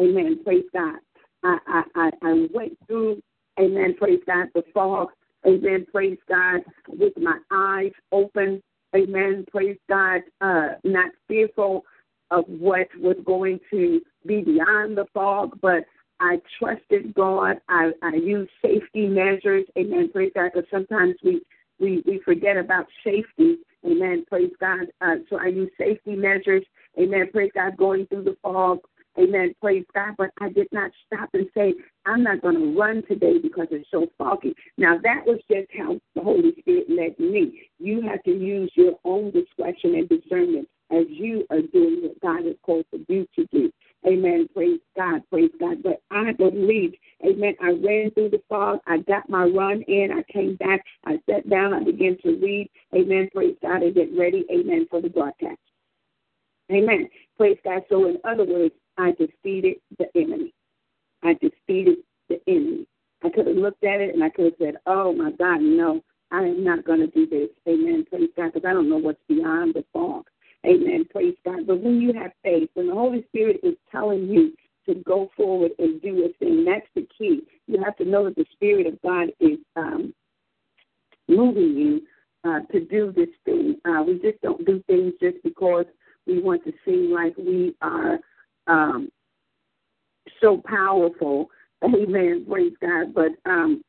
Amen. Praise God. I, I, I, I went through, amen, praise God, the fog, amen, praise God, with my eyes open, amen, praise God, uh, not fearful of what was going to be beyond the fog, but I trusted God. I, I used safety measures, amen, praise God, because sometimes we, we, we forget about safety, amen, praise God. Uh, so I used safety measures, amen, praise God, going through the fog, Amen. Praise God. But I did not stop and say, I'm not going to run today because it's so foggy. Now, that was just how the Holy Spirit led me. You have to use your own discretion and discernment as you are doing what God has called for you to do. Amen. Praise God. Praise God. But I believe, amen. I ran through the fog. I got my run in. I came back. I sat down. I began to read. Amen. Praise God. And get ready. Amen. For the broadcast. Amen. Praise God. So, in other words, I defeated the enemy. I defeated the enemy. I could have looked at it and I could have said, oh my God, no. I am not going to do this. Amen. Praise God, because I don't know what's beyond the fog. Amen. Praise God. But when you have faith, when the Holy Spirit is telling you to go forward and do a thing, that's the key. You have to know that the Spirit of God is um, moving you uh, to do this thing. Uh, we just don't do things just because we want to seem like we are um, so powerful. Amen. Praise God. But um,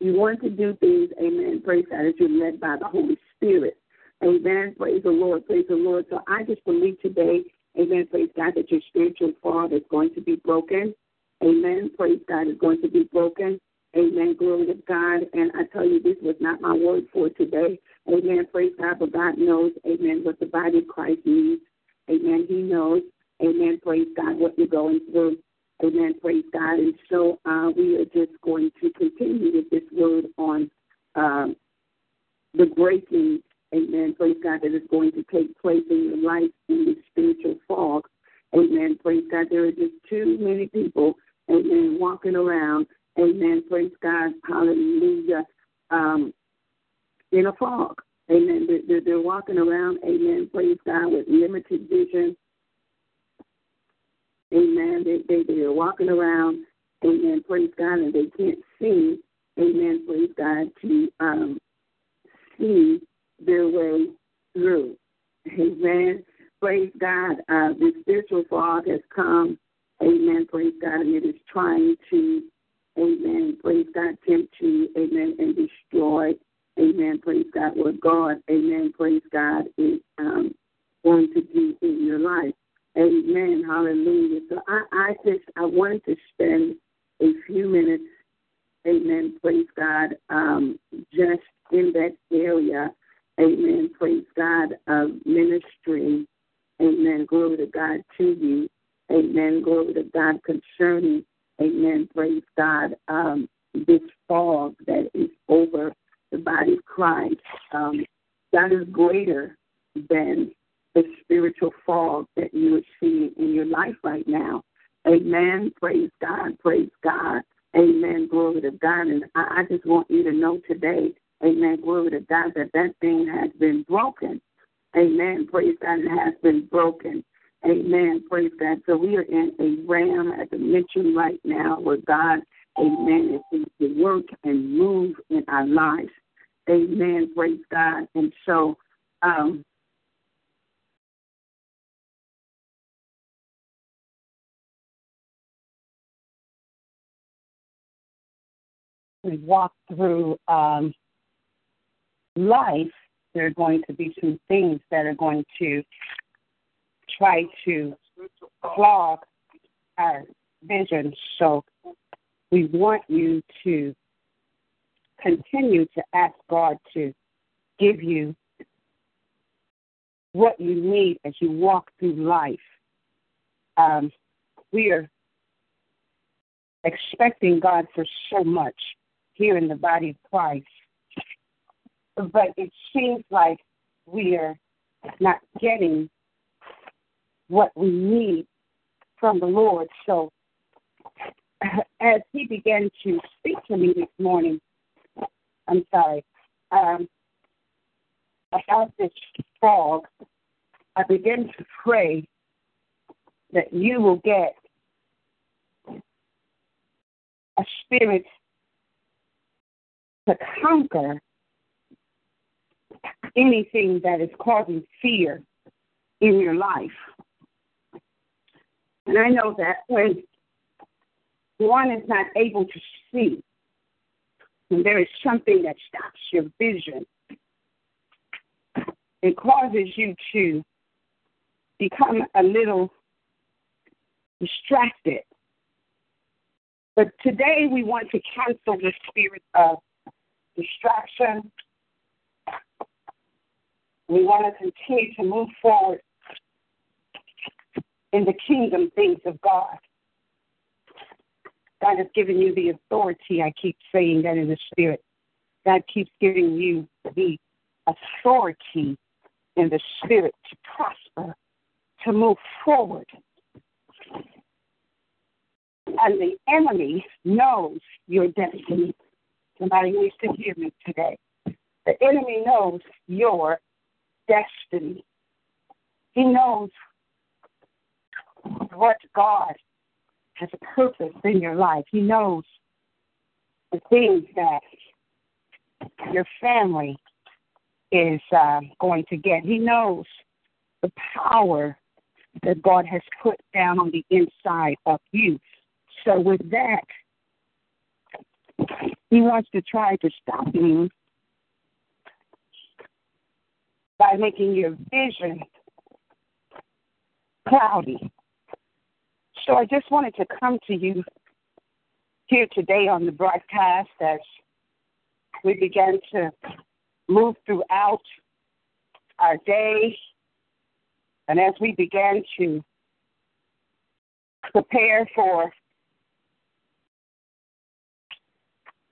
you want to do things, amen. Praise God, as you're led by the Holy Spirit. Amen. Praise the Lord. Praise the Lord. So I just believe today, amen. Praise God, that your spiritual fog is going to be broken. Amen. Praise God is going to be broken. Amen. Glory to God. And I tell you, this was not my word for today. Amen. Praise God. But God knows, amen, what the body of Christ needs. Amen. He knows. Amen. Praise God, what you're going through. Amen. Praise God. And so uh, we are just going to continue with this word on um, the breaking, amen. Praise God, that is going to take place in your life in the spiritual fog. Amen. Praise God. There are just too many people, amen, walking around, amen. Praise God. Hallelujah. Um, in a fog. Amen. They're, they're walking around, amen. Praise God, with limited vision Amen. They, they, they are walking around, amen, praise God, and they can't see, amen, praise God, to um, see their way through. Amen. Praise God. Uh, the spiritual fog has come, amen, praise God, and it is trying to, amen, praise God, tempt you, amen, and destroy, amen, praise God, what God, amen, praise God, is um, going to do in your life. Amen. Hallelujah. So I, I just I wanted to spend a few minutes, Amen. Praise God. Um, just in that area, Amen. Praise God of ministry. Amen. Glory to God to you. Amen. Glory to God concerning. Amen. Praise God. Um, this fog that is over the body of Christ. Um, that is greater than the spiritual fog that you would see in your life right now. Amen. Praise God. Praise God. Amen. Glory to God. And I, I just want you to know today, Amen. Glory to God that that thing has been broken. Amen. Praise God. It has been broken. Amen. Praise God. So we are in a realm, as I mentioned right now, where God, Amen, is to work and move in our lives. Amen. Praise God. And so, um, we walk through um, life, there are going to be some things that are going to try to clog our vision. So we want you to continue to ask God to give you what you need as you walk through life. Um, we are expecting God for so much here in the body of Christ. But it seems like we are not getting what we need from the Lord. So as he began to speak to me this morning, I'm sorry, um, about this fog, I began to pray that you will get a spirit to conquer anything that is causing fear in your life. And I know that when one is not able to see, and there is something that stops your vision, it causes you to become a little distracted. But today we want to cancel the spirit of distraction. We want to continue to move forward in the kingdom things of God. God has given you the authority. I keep saying that in the spirit. God keeps giving you the authority in the spirit to prosper, to move forward. And the enemy knows your destiny. Somebody needs to hear me today. The enemy knows your destiny. He knows what God has a purpose in your life. He knows the things that your family is uh, going to get. He knows the power that God has put down on the inside of you. So, with that, he wants to try to stop you by making your vision cloudy. So I just wanted to come to you here today on the broadcast as we began to move throughout our day and as we began to prepare for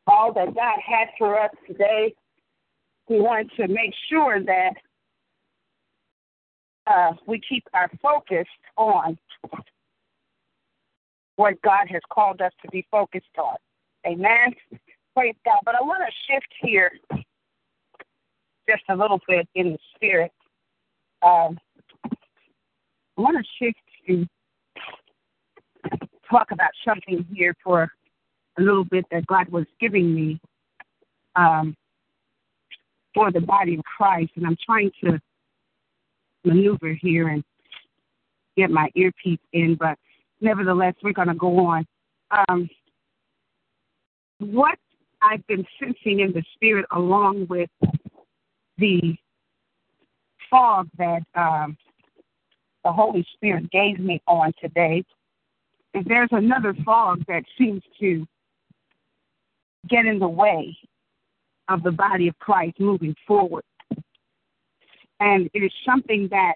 all that God had for us today, we want to make sure that uh, we keep our focus on what God has called us to be focused on. Amen. Praise God. But I want to shift here just a little bit in the spirit. Um, I want to shift to talk about something here for a little bit that God was giving me um, for the body of Christ, and I'm trying to maneuver here and get my earpiece in, but nevertheless, we're going to go on. Um, what I've been sensing in the spirit, along with the fog that um, the Holy Spirit gave me on today, is there's another fog that seems to get in the way of the body of Christ moving forward. And it is something that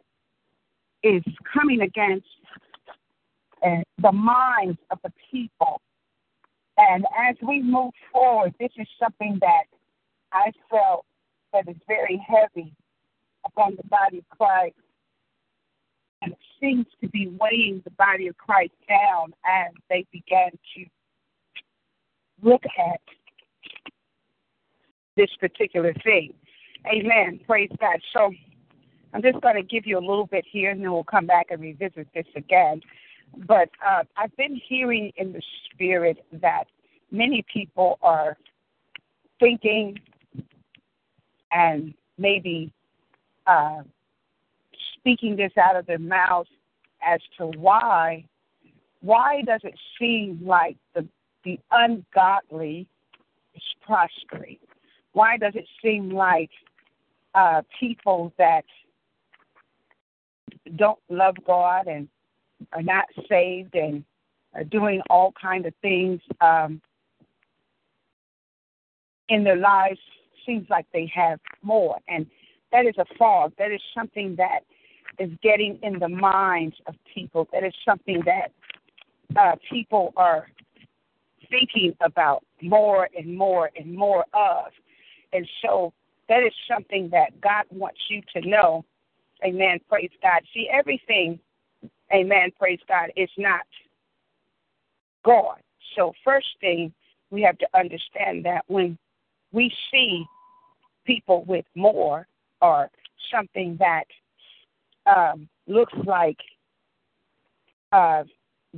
is coming against uh, the minds of the people. And as we move forward, this is something that I felt that is very heavy upon the body of Christ. And it seems to be weighing the body of Christ down as they began to look at this particular thing. Amen. Praise God. So I'm just going to give you a little bit here, and then we'll come back and revisit this again. But uh, I've been hearing in the spirit that many people are thinking and maybe uh, speaking this out of their mouths as to why why does it seem like the the ungodly is prospering? Why does it seem like uh, people that don't love God and are not saved and are doing all kind of things um, in their lives seems like they have more. And that is a fog. That is something that is getting in the minds of people. That is something that uh, people are thinking about more and more and more of. And so that is something that God wants you to know. Amen. Praise God. See everything amen, praise God, is not God. So, first thing we have to understand that when we see people with more or something that um, looks like uh,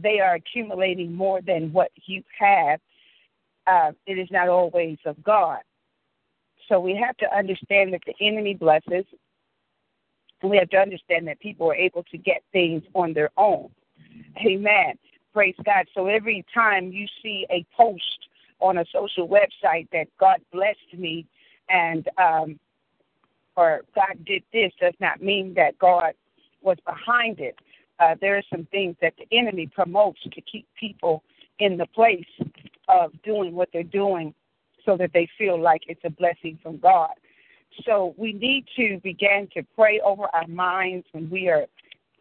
they are accumulating more than what you have, uh, it is not always of God. So we have to understand that the enemy blesses, and we have to understand that people are able to get things on their own. Amen. Praise God. So every time you see a post on a social website that God blessed me and um or God did this does not mean that God was behind it. Uh, there are some things that the enemy promotes to keep people in the place of doing what they're doing so that they feel like it's a blessing from God. So we need to begin to pray over our minds when we are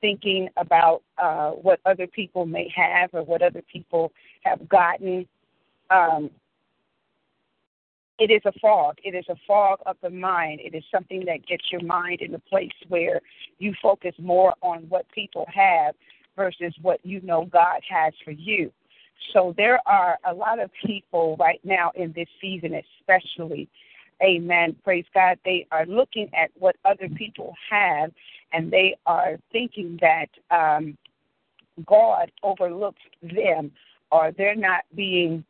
thinking about uh, what other people may have or what other people have gotten. Um, it is a fog. It is a fog of the mind. It is something that gets your mind in a place where you focus more on what people have versus what you know God has for you. So there are a lot of people right now in this season, especially, Amen. Praise God. They are looking at what other people have and they are thinking that um, God overlooks them or they're not being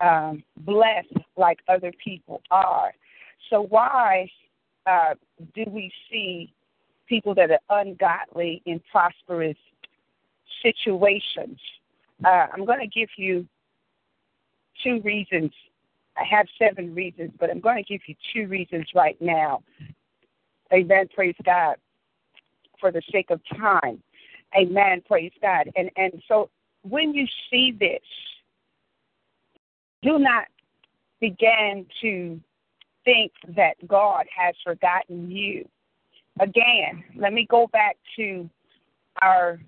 um, blessed like other people are. So, why uh, do we see people that are ungodly in prosperous situations? Uh, I'm going to give you two reasons. I have seven reasons, but I'm going to give you two reasons right now. Amen. Praise God. For the sake of time. Amen. Praise God. And and so when you see this, do not begin to think that God has forgotten you. Again, let me go back to our,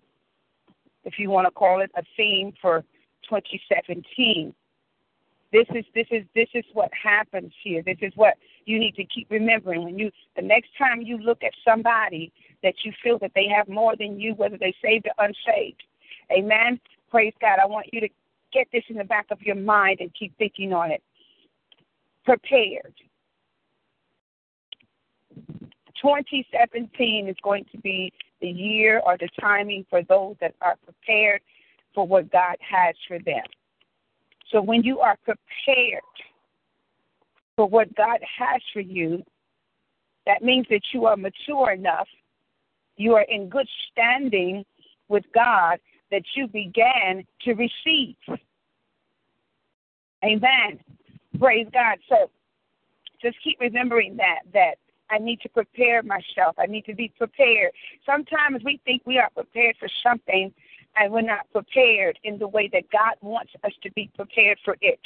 if you want to call it a theme for 2017. This is this is this is what happens here. This is what you need to keep remembering when you the next time you look at somebody that you feel that they have more than you, whether they saved or unsaved. Amen. Praise God. I want you to get this in the back of your mind and keep thinking on it. Prepared. 2017 is going to be the year or the timing for those that are prepared for what God has for them. So when you are prepared for what God has for you, that means that you are mature enough, you are in good standing with God that you began to receive. Amen. Praise God. So just keep remembering that that I need to prepare myself. I need to be prepared. Sometimes we think we are prepared for something and we're not prepared in the way that God wants us to be prepared for it.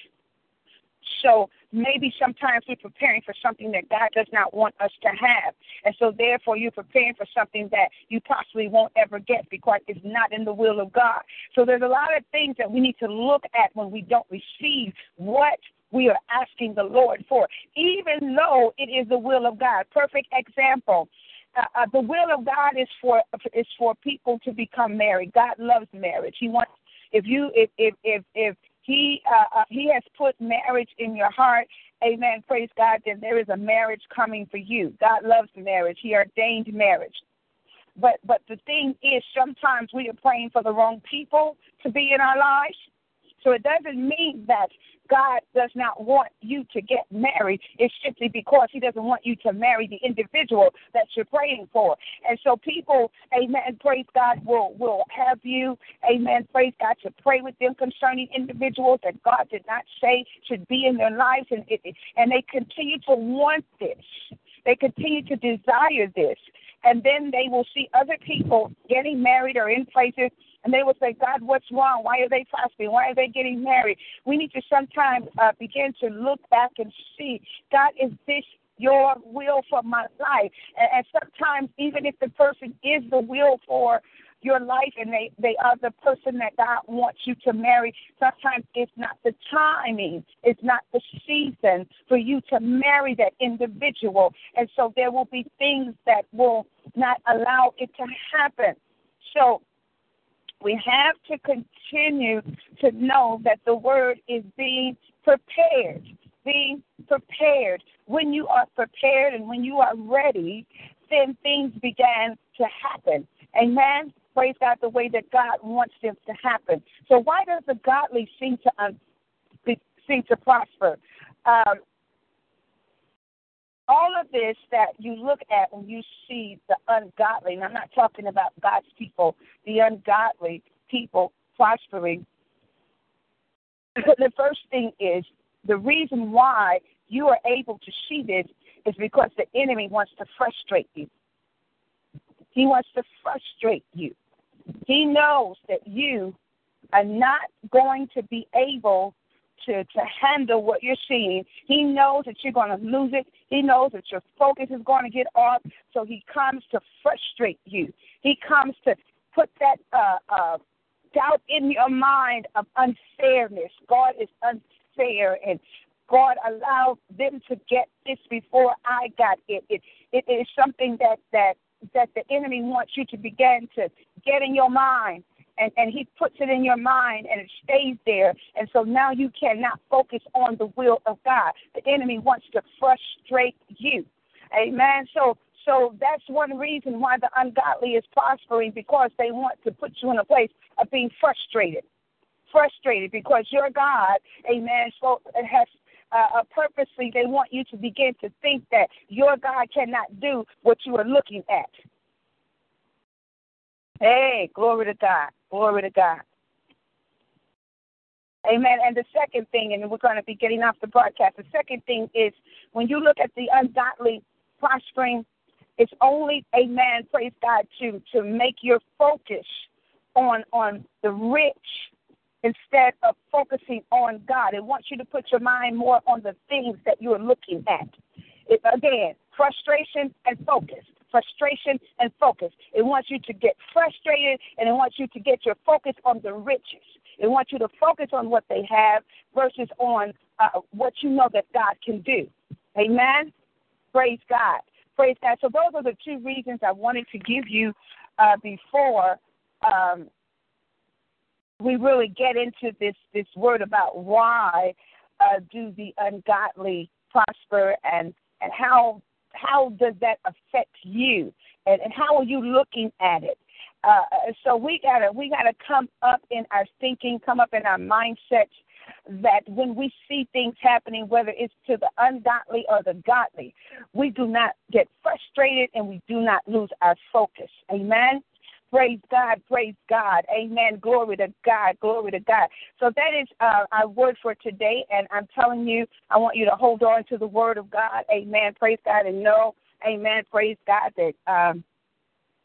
So maybe sometimes we're preparing for something that God does not want us to have. And so therefore you're preparing for something that you possibly won't ever get because it's not in the will of God. So there's a lot of things that we need to look at when we don't receive what we are asking the Lord for, even though it is the will of God. Perfect example. Uh, uh, the will of God is for is for people to become married. God loves marriage. He wants if you if if if if he uh, uh, he has put marriage in your heart. Amen. Praise God. Then there is a marriage coming for you. God loves marriage. He ordained marriage. But but the thing is, sometimes we are praying for the wrong people to be in our lives. So it doesn't mean that God does not want you to get married. It's simply because He doesn't want you to marry the individual that you're praying for. And so people, amen, praise God, will will have you, amen, praise God, to pray with them concerning individuals that God did not say should be in their lives, and and they continue to want this. They continue to desire this. And then they will see other people getting married or in places and they will say, God, what's wrong? Why are they fasting? Why are they getting married? We need to sometimes uh, begin to look back and see, God, is this your will for my life? And, and sometimes, even if the person is the will for your life and they, they are the person that God wants you to marry. Sometimes it's not the timing, it's not the season for you to marry that individual. And so there will be things that will not allow it to happen. So we have to continue to know that the word is being prepared. Being prepared. When you are prepared and when you are ready, then things began to happen. Amen. Praise God the way that God wants them to happen. So why does the godly seem to um, seem to prosper? Um, all of this that you look at when you see the ungodly, and I'm not talking about God's people, the ungodly people prospering, the first thing is the reason why you are able to see this is because the enemy wants to frustrate you. He wants to frustrate you. He knows that you are not going to be able to, to handle what you're seeing. He knows that you're going to lose it. He knows that your focus is going to get off. So he comes to frustrate you. He comes to put that uh, uh, doubt in your mind of unfairness. God is unfair, and God allowed them to get this before I got it. It, it is something that that that the enemy wants you to begin to get in your mind and, and he puts it in your mind and it stays there. And so now you cannot focus on the will of God. The enemy wants to frustrate you. Amen. So so that's one reason why the ungodly is prospering because they want to put you in a place of being frustrated. Frustrated because your God, amen, so has uh, purposely they want you to begin to think that your God cannot do what you are looking at. Hey, glory to God. Glory to God. Amen. And the second thing, and we're going to be getting off the broadcast, the second thing is when you look at the ungodly prospering, it's only, amen, praise God, to, to make your focus on, on the rich instead of focusing on God. It wants you to put your mind more on the things that you are looking at. It, again, frustration and focus. Frustration and focus. It wants you to get frustrated and it wants you to get your focus on the riches. It wants you to focus on what they have versus on uh, what you know that God can do. Amen? Praise God. Praise God. So those are the two reasons I wanted to give you uh, before um, we really get into this this word about why uh, do the ungodly prosper and and how how does that affect you? And, and how are you looking at it? Uh, so we gotta we gotta come up in our thinking come up in our mindsets that when we see things happening whether it's to the ungodly or the godly we do not get frustrated and we do not lose our focus. Amen Praise God, praise God. Amen. Glory to God, glory to God. So that is uh, our word for today. And I'm telling you, I want you to hold on to the word of God. Amen. Praise God and know, amen. Praise God that um,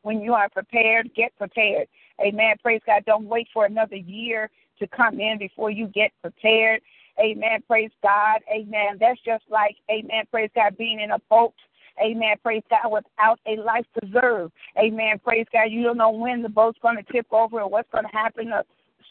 when you are prepared, get prepared. Amen. Praise God. Don't wait for another year to come in before you get prepared. Amen. Praise God. Amen. That's just like, amen. Praise God, being in a boat Amen. Praise God. Without a life preserved. Amen. Praise God. You don't know when the boat's going to tip over or what's going to happen or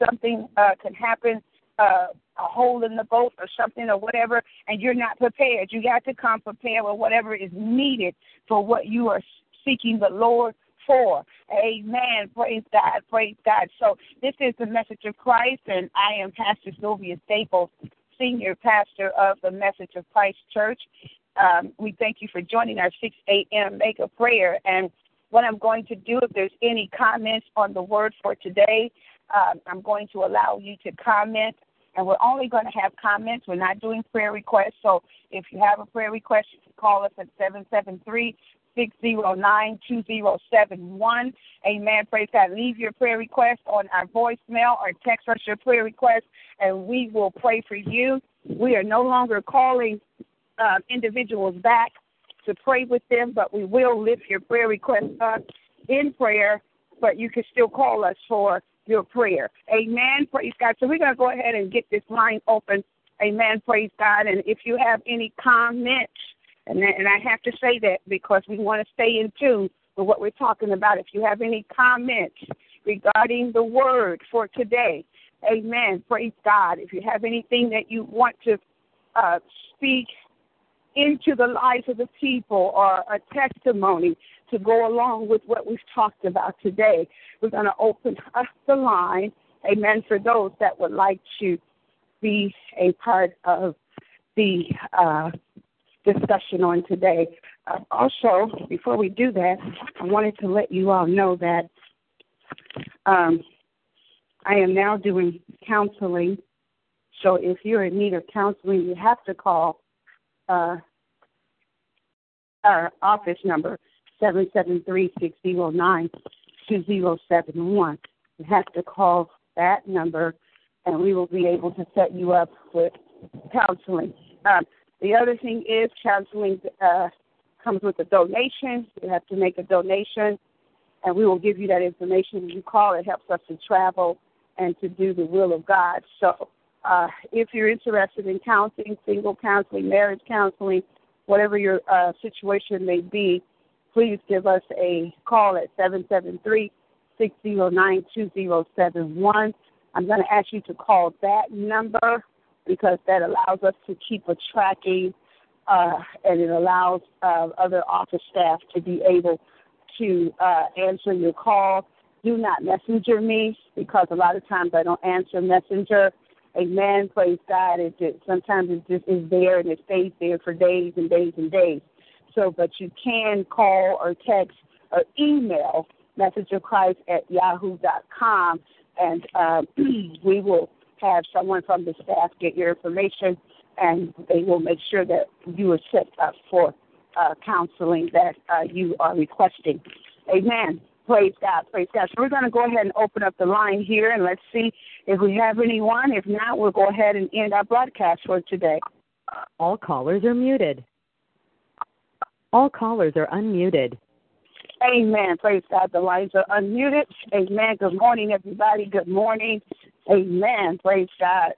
something uh, can happen. Uh, a hole in the boat or something or whatever, and you're not prepared. You got to come prepared with whatever is needed for what you are seeking the Lord for. Amen. Praise God. Praise God. So this is the message of Christ, and I am Pastor Sylvia Staples, senior pastor of the Message of Christ Church um, we thank you for joining our 6 a.m. Mega Prayer. And what I'm going to do, if there's any comments on the word for today, um, I'm going to allow you to comment. And we're only going to have comments. We're not doing prayer requests. So if you have a prayer request, you can call us at 773 609 2071. Amen. Praise God. Leave your prayer request on our voicemail or text us your prayer request, and we will pray for you. We are no longer calling uh, individuals back to pray with them, but we will lift your prayer request up in prayer, but you can still call us for your prayer. Amen. Praise God. So we're going to go ahead and get this line open. Amen. Praise God. And if you have any comments, and, and I have to say that because we want to stay in tune with what we're talking about. If you have any comments regarding the word for today, amen. Praise God. If you have anything that you want to uh, speak into the lives of the people or a testimony to go along with what we've talked about today. We're going to open up the line, amen, for those that would like to be a part of the uh, discussion on today. Uh, also, before we do that, I wanted to let you all know that um, I am now doing counseling. So if you're in need of counseling, you have to call uh, our office number, 773-609-2071. You have to call that number, and we will be able to set you up with counseling. Um, the other thing is counseling uh, comes with a donation. You have to make a donation, and we will give you that information when you call. It helps us to travel and to do the will of God. So uh, if you're interested in counseling, single counseling, marriage counseling, whatever your uh, situation may be, please give us a call at 773 609 2071. I'm going to ask you to call that number because that allows us to keep a tracking uh, and it allows uh, other office staff to be able to uh, answer your call. do not messenger me because a lot of times I don't answer messenger. Amen. Praise God. It just sometimes it just is there and it stays there for days and days and days. So, but you can call or text or email messageofchrist at yahoo.com and uh, we will have someone from the staff get your information and they will make sure that you are set up for uh, counseling that uh, you are requesting. Amen. Praise God. Praise God. So we're going to go ahead and open up the line here and let's see if we have anyone. If not, we'll go ahead and end our broadcast for today. All callers are muted. All callers are unmuted. Amen. Praise God. The lines are unmuted. Amen. Good morning, everybody. Good morning. Amen. Praise God.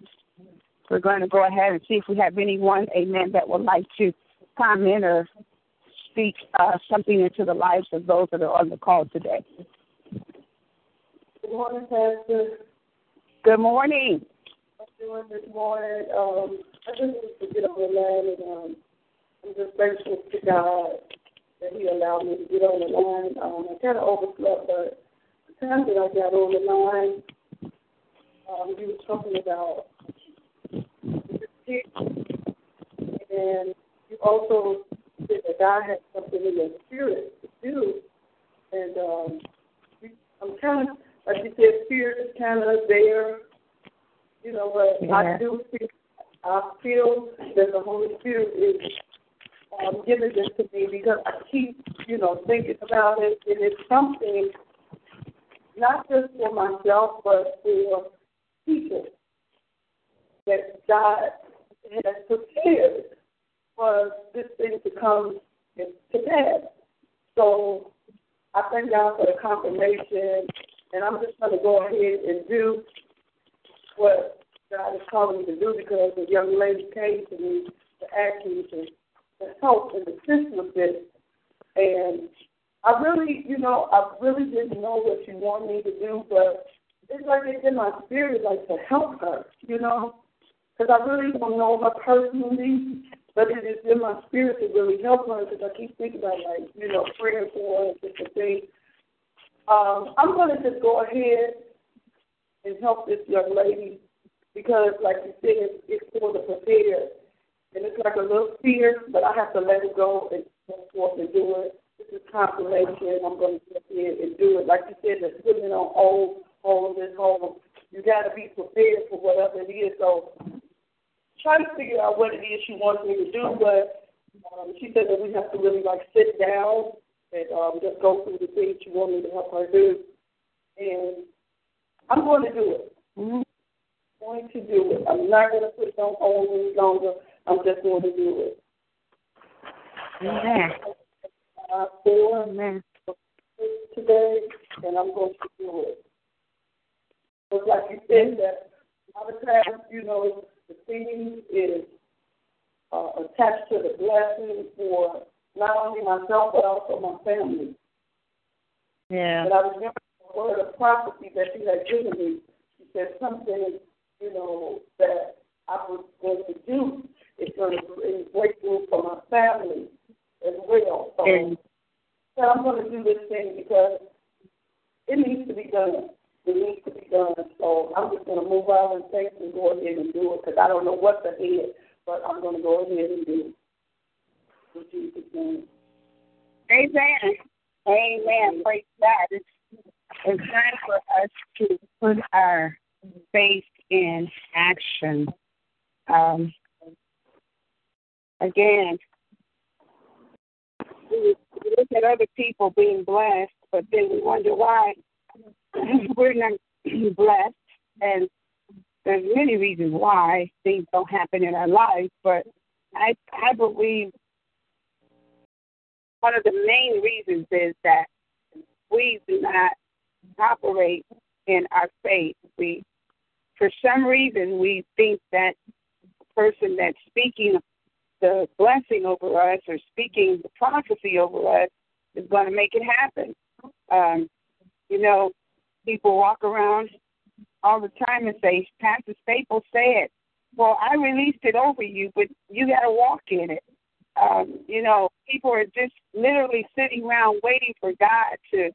We're going to go ahead and see if we have anyone, amen, that would like to comment or speak uh, something into the lives of those that are on the call today. Good morning, Pastor. Good morning. I'm doing this morning. Um, I just need to get on the line, and um, I'm just thankful to God that He allowed me to get on the line. Um, I kind of overslept, but the time that I got on the line, um, you were talking about and you also that God had something in your spirit to do. And um, I'm kind of, like you said, fear is kind of there. You know, but yeah. I do feel, I feel that the Holy Spirit is um, giving this to me because I keep, you know, thinking about it, and it's something not just for myself, but for people that God has prepared for this thing to come to pass. So I thank God for the confirmation, and I'm just going to go ahead and do what God is calling me to do because the young lady came to me to ask me to, to help and assist with this. And I really, you know, I really didn't know what she wanted me to do, but it's like it's in my spirit, like to help her, you know because I really don't know her personally, but it is in my spirit to really help her because I keep thinking about like you know praying for her and different things. Um, I'm going to just go ahead and help this young lady because, like you said, it's for the prepared, and it's like a little fear, but I have to let it go and go forth and do it. This is confirmation. I'm going to go ahead and do it. Like you said, that's putting it on hold, hold this hold. You got to be prepared for whatever it is. So trying to figure out what it is she wants me to do, but um, she said that we have to really like sit down and um, just go through the things she wants me to help her do. And I'm going to do it. Mm-hmm. I'm going to do it. I'm not going to put it on hold any longer. I'm just going to do it. Amen. Uh, for Amen. today, and I'm going to do it. But like you said, that a lot of times, you know, the seed is uh, attached to the blessing for not only myself but also my family. Yeah. But I remember the word of prophecy that she had given me. She said something, you know, that I was going to do. It's going to bring breakthrough for my family as well. So, and, so I'm going to do this thing because it needs to be done it needs to be done. So I'm just going to move out and faith and go ahead and do it because I don't know what's ahead, but I'm going to go ahead and do it. In Jesus' name. Amen. Amen. Praise God. It's, it's time for us to put our faith in action. Um, again, we look at other people being blessed, but then we wonder why we're not blessed, and there's many reasons why things don't happen in our lives, but I I believe one of the main reasons is that we do not operate in our faith. We, for some reason, we think that the person that's speaking the blessing over us or speaking the prophecy over us is going to make it happen. Um, you know, people walk around all the time and say, Pastor Staples said, well, I released it over you, but you got to walk in it. Um, you know, people are just literally sitting around waiting for God to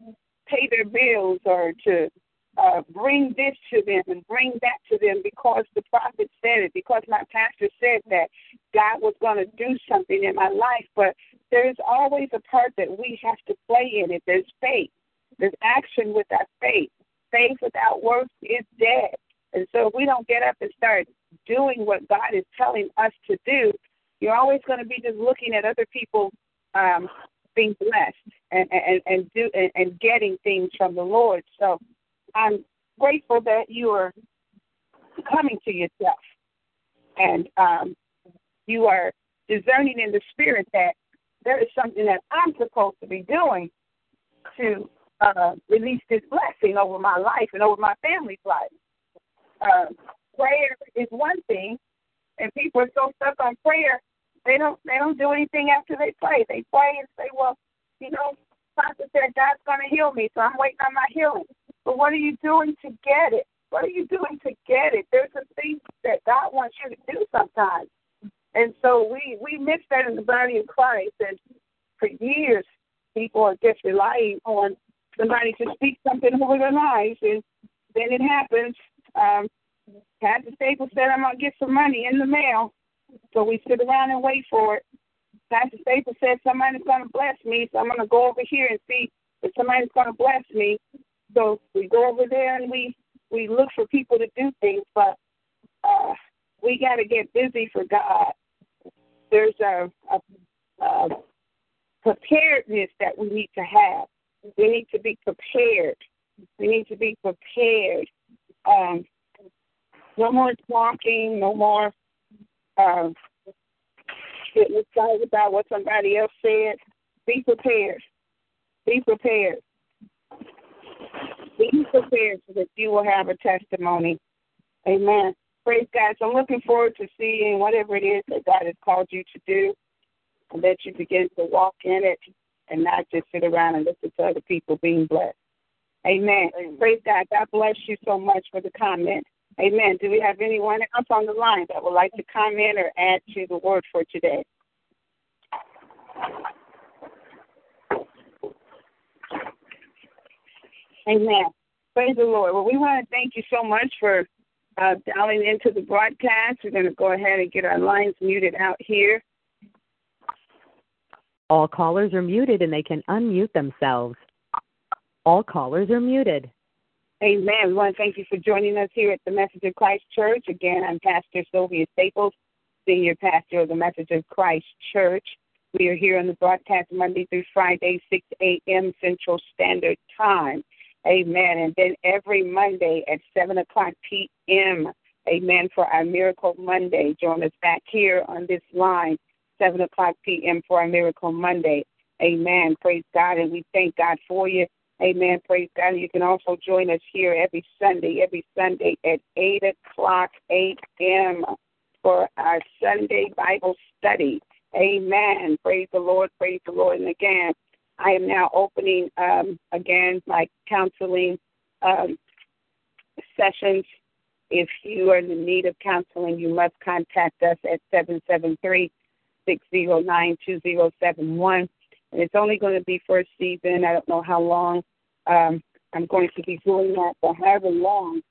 pay their bills or to uh, bring this to them and bring that to them because the prophet said it, because my pastor said that God was going to do something in my life. But there's always a part that we have to play in it. There's faith, there's action with our faith. Faith without works is dead. And so if we don't get up and start doing what God is telling us to do, you're always going to be just looking at other people um, being blessed and and and do and, and getting things from the Lord. So I'm grateful that you are coming to yourself and um, you are discerning in the spirit that there is something that I'm supposed to be doing to uh, release this blessing over my life and over my family's life. Uh, prayer is one thing, and people are so stuck on prayer they don't they don't do anything after they pray. They pray and say, Well, you know, Pastor said God's gonna heal me, so I'm waiting on my healing. But what are you doing to get it? What are you doing to get it? There's some things that God wants you to do sometimes. And so we we miss that in the body of Christ and for years people are just relying on somebody to speak something over their lives and then it happens. Um Pastor Staples said I'm gonna get some money in the mail so we sit around and wait for it. Pastor Staples said somebody's to bless me, so I'm to go over here and see if somebody's to bless me. So we go over there and we we look for people to do things, but uh, we got to get busy for God. There's a, a, a preparedness that we need to have. We need to be prepared. We need to be prepared. Um, no more talking, no more um, getting excited about what somebody else said. Be prepared. Be prepared. Be prepared so that you will have a testimony. Amen. Praise God. So I'm looking forward to seeing whatever it is that God has called you to do and that you begin to walk in it and not just sit around and listen to other people being blessed. Amen. Amen. Praise God. God bless you so much for the comment. Amen. Do we have anyone else on the line that would like to comment or add to the word for today? Amen. Praise the Lord. Well, we want to thank you so much for uh, dialing into the broadcast. We're going to go ahead and get our lines muted out here. All callers are muted and they can unmute themselves. All callers are muted. Amen. We want to thank you for joining us here at the Message of Christ Church. Again, I'm Pastor Sylvia Staples, Senior Pastor of the Message of Christ Church. We are here on the broadcast Monday through Friday, 6 a.m. Central Standard Time. Amen. And then every Monday at 7 o'clock p.m. Amen. For our Miracle Monday. Join us back here on this line, 7 o'clock p.m. for our Miracle Monday. Amen. Praise God. And we thank God for you. Amen. Praise God. You can also join us here every Sunday, every Sunday at 8 o'clock a.m. for our Sunday Bible study. Amen. Praise the Lord. Praise the Lord. And again, I am now opening um, again my counseling um, sessions. If you are in need of counseling, you must contact us at 773 609 2071 and it's only going to be for a season. I don't know how long um, I'm going to be doing that, but however long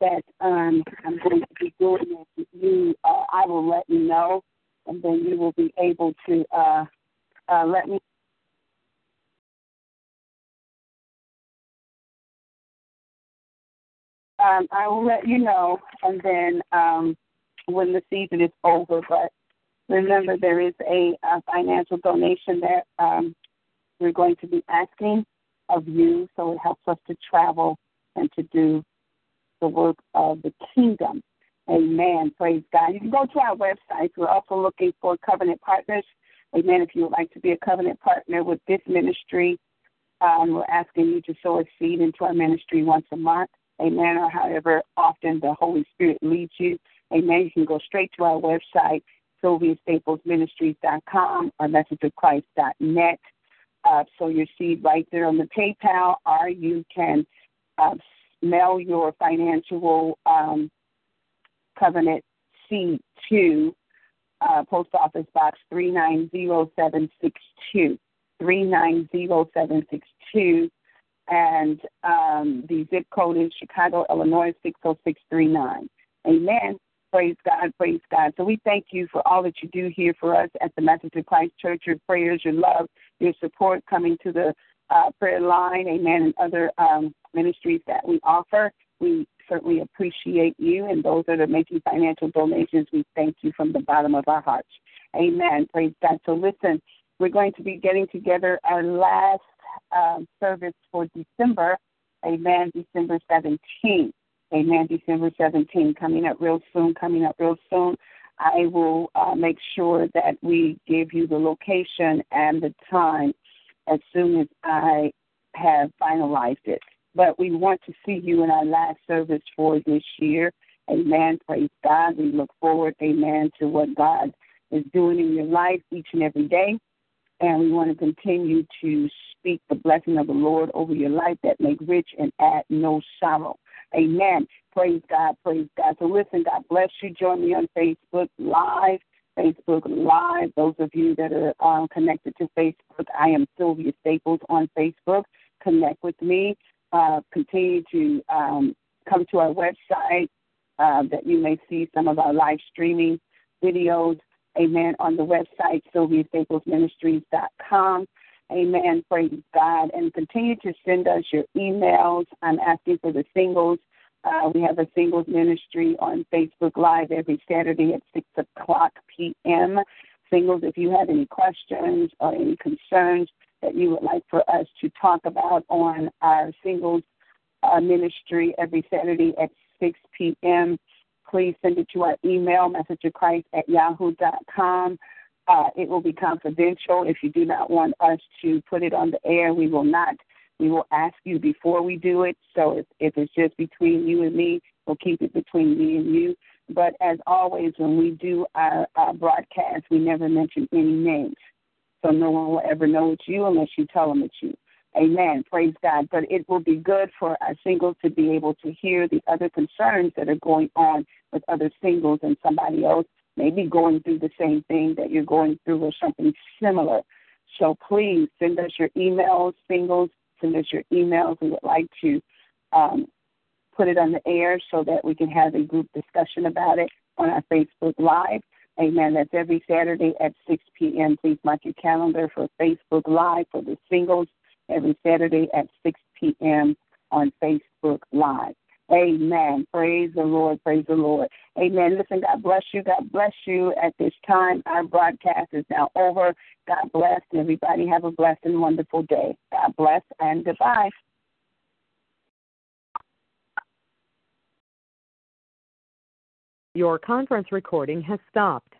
that um, I'm going to be doing it, you, uh, I will let you know, and then you will be able to uh, uh, let me. Um, I will let you know, and then um, when the season is over. But Remember, there is a, a financial donation that um, we're going to be asking of you, so it helps us to travel and to do the work of the kingdom. Amen. Praise God. You can go to our website. We're also looking for covenant partners. Amen. If you would like to be a covenant partner with this ministry, um, we're asking you to sow a seed into our ministry once a month. Amen. Or however often the Holy Spirit leads you. Amen. You can go straight to our website SylviaStaplesMinistries.com or MessageOfChrist.net. Uh, so you see right there on the PayPal, or you can uh, mail your financial um, covenant seed to uh, Post Office Box 390762. 390762. and um, the zip code is Chicago, Illinois 60639. Amen. Praise God, praise God. So we thank you for all that you do here for us at the of Christ Church, your prayers, your love, your support coming to the uh, prayer line, amen, and other um, ministries that we offer. We certainly appreciate you and those that are making financial donations. We thank you from the bottom of our hearts. Amen. Praise God. So listen, we're going to be getting together our last um, service for December. Amen. December 17th. Amen. December 17th. Coming up real soon. Coming up real soon. I will uh, make sure that we give you the location and the time as soon as I have finalized it. But we want to see you in our last service for this year. Amen. Praise God. We look forward, amen, to what God is doing in your life each and every day. And we want to continue to speak the blessing of the Lord over your life that make rich and add no sorrow. Amen. Praise God. Praise God. So listen, God bless you. Join me on Facebook Live. Facebook Live. Those of you that are um, connected to Facebook, I am Sylvia Staples on Facebook. Connect with me. Uh, continue to um, come to our website uh, that you may see some of our live streaming videos. Amen. On the website, SylviaStaplesMinistries.com. Amen. Praise God. And continue to send us your emails. I'm asking for the singles. Uh, we have a singles ministry on Facebook Live every Saturday at 6 o'clock p.m. Singles, if you have any questions or any concerns that you would like for us to talk about on our singles uh, ministry every Saturday at 6 p.m., please send it to our email, messageofchrist at yahoo.com. Uh, it will be confidential. If you do not want us to put it on the air, we will not. We will ask you before we do it. So if, if it's just between you and me, we'll keep it between me and you. But as always, when we do our, our broadcast, we never mention any names. So no one will ever know it's you unless you tell them it's you. Amen. Praise God. But it will be good for our singles to be able to hear the other concerns that are going on with other singles and somebody else maybe going through the same thing that you're going through or something similar. So please send us your emails, singles, send us your emails. We would like to um, put it on the air so that we can have a group discussion about it on our Facebook Live. Amen. That's every Saturday at 6 p.m. Please mark your calendar for Facebook Live for the singles every Saturday at 6 p.m. on Facebook Live. Amen. Praise the Lord. Praise the Lord. Amen. Listen, God bless you. God bless you. At this time, our broadcast is now over. God bless. Everybody have a blessed and wonderful day. God bless and goodbye. Your conference recording has stopped.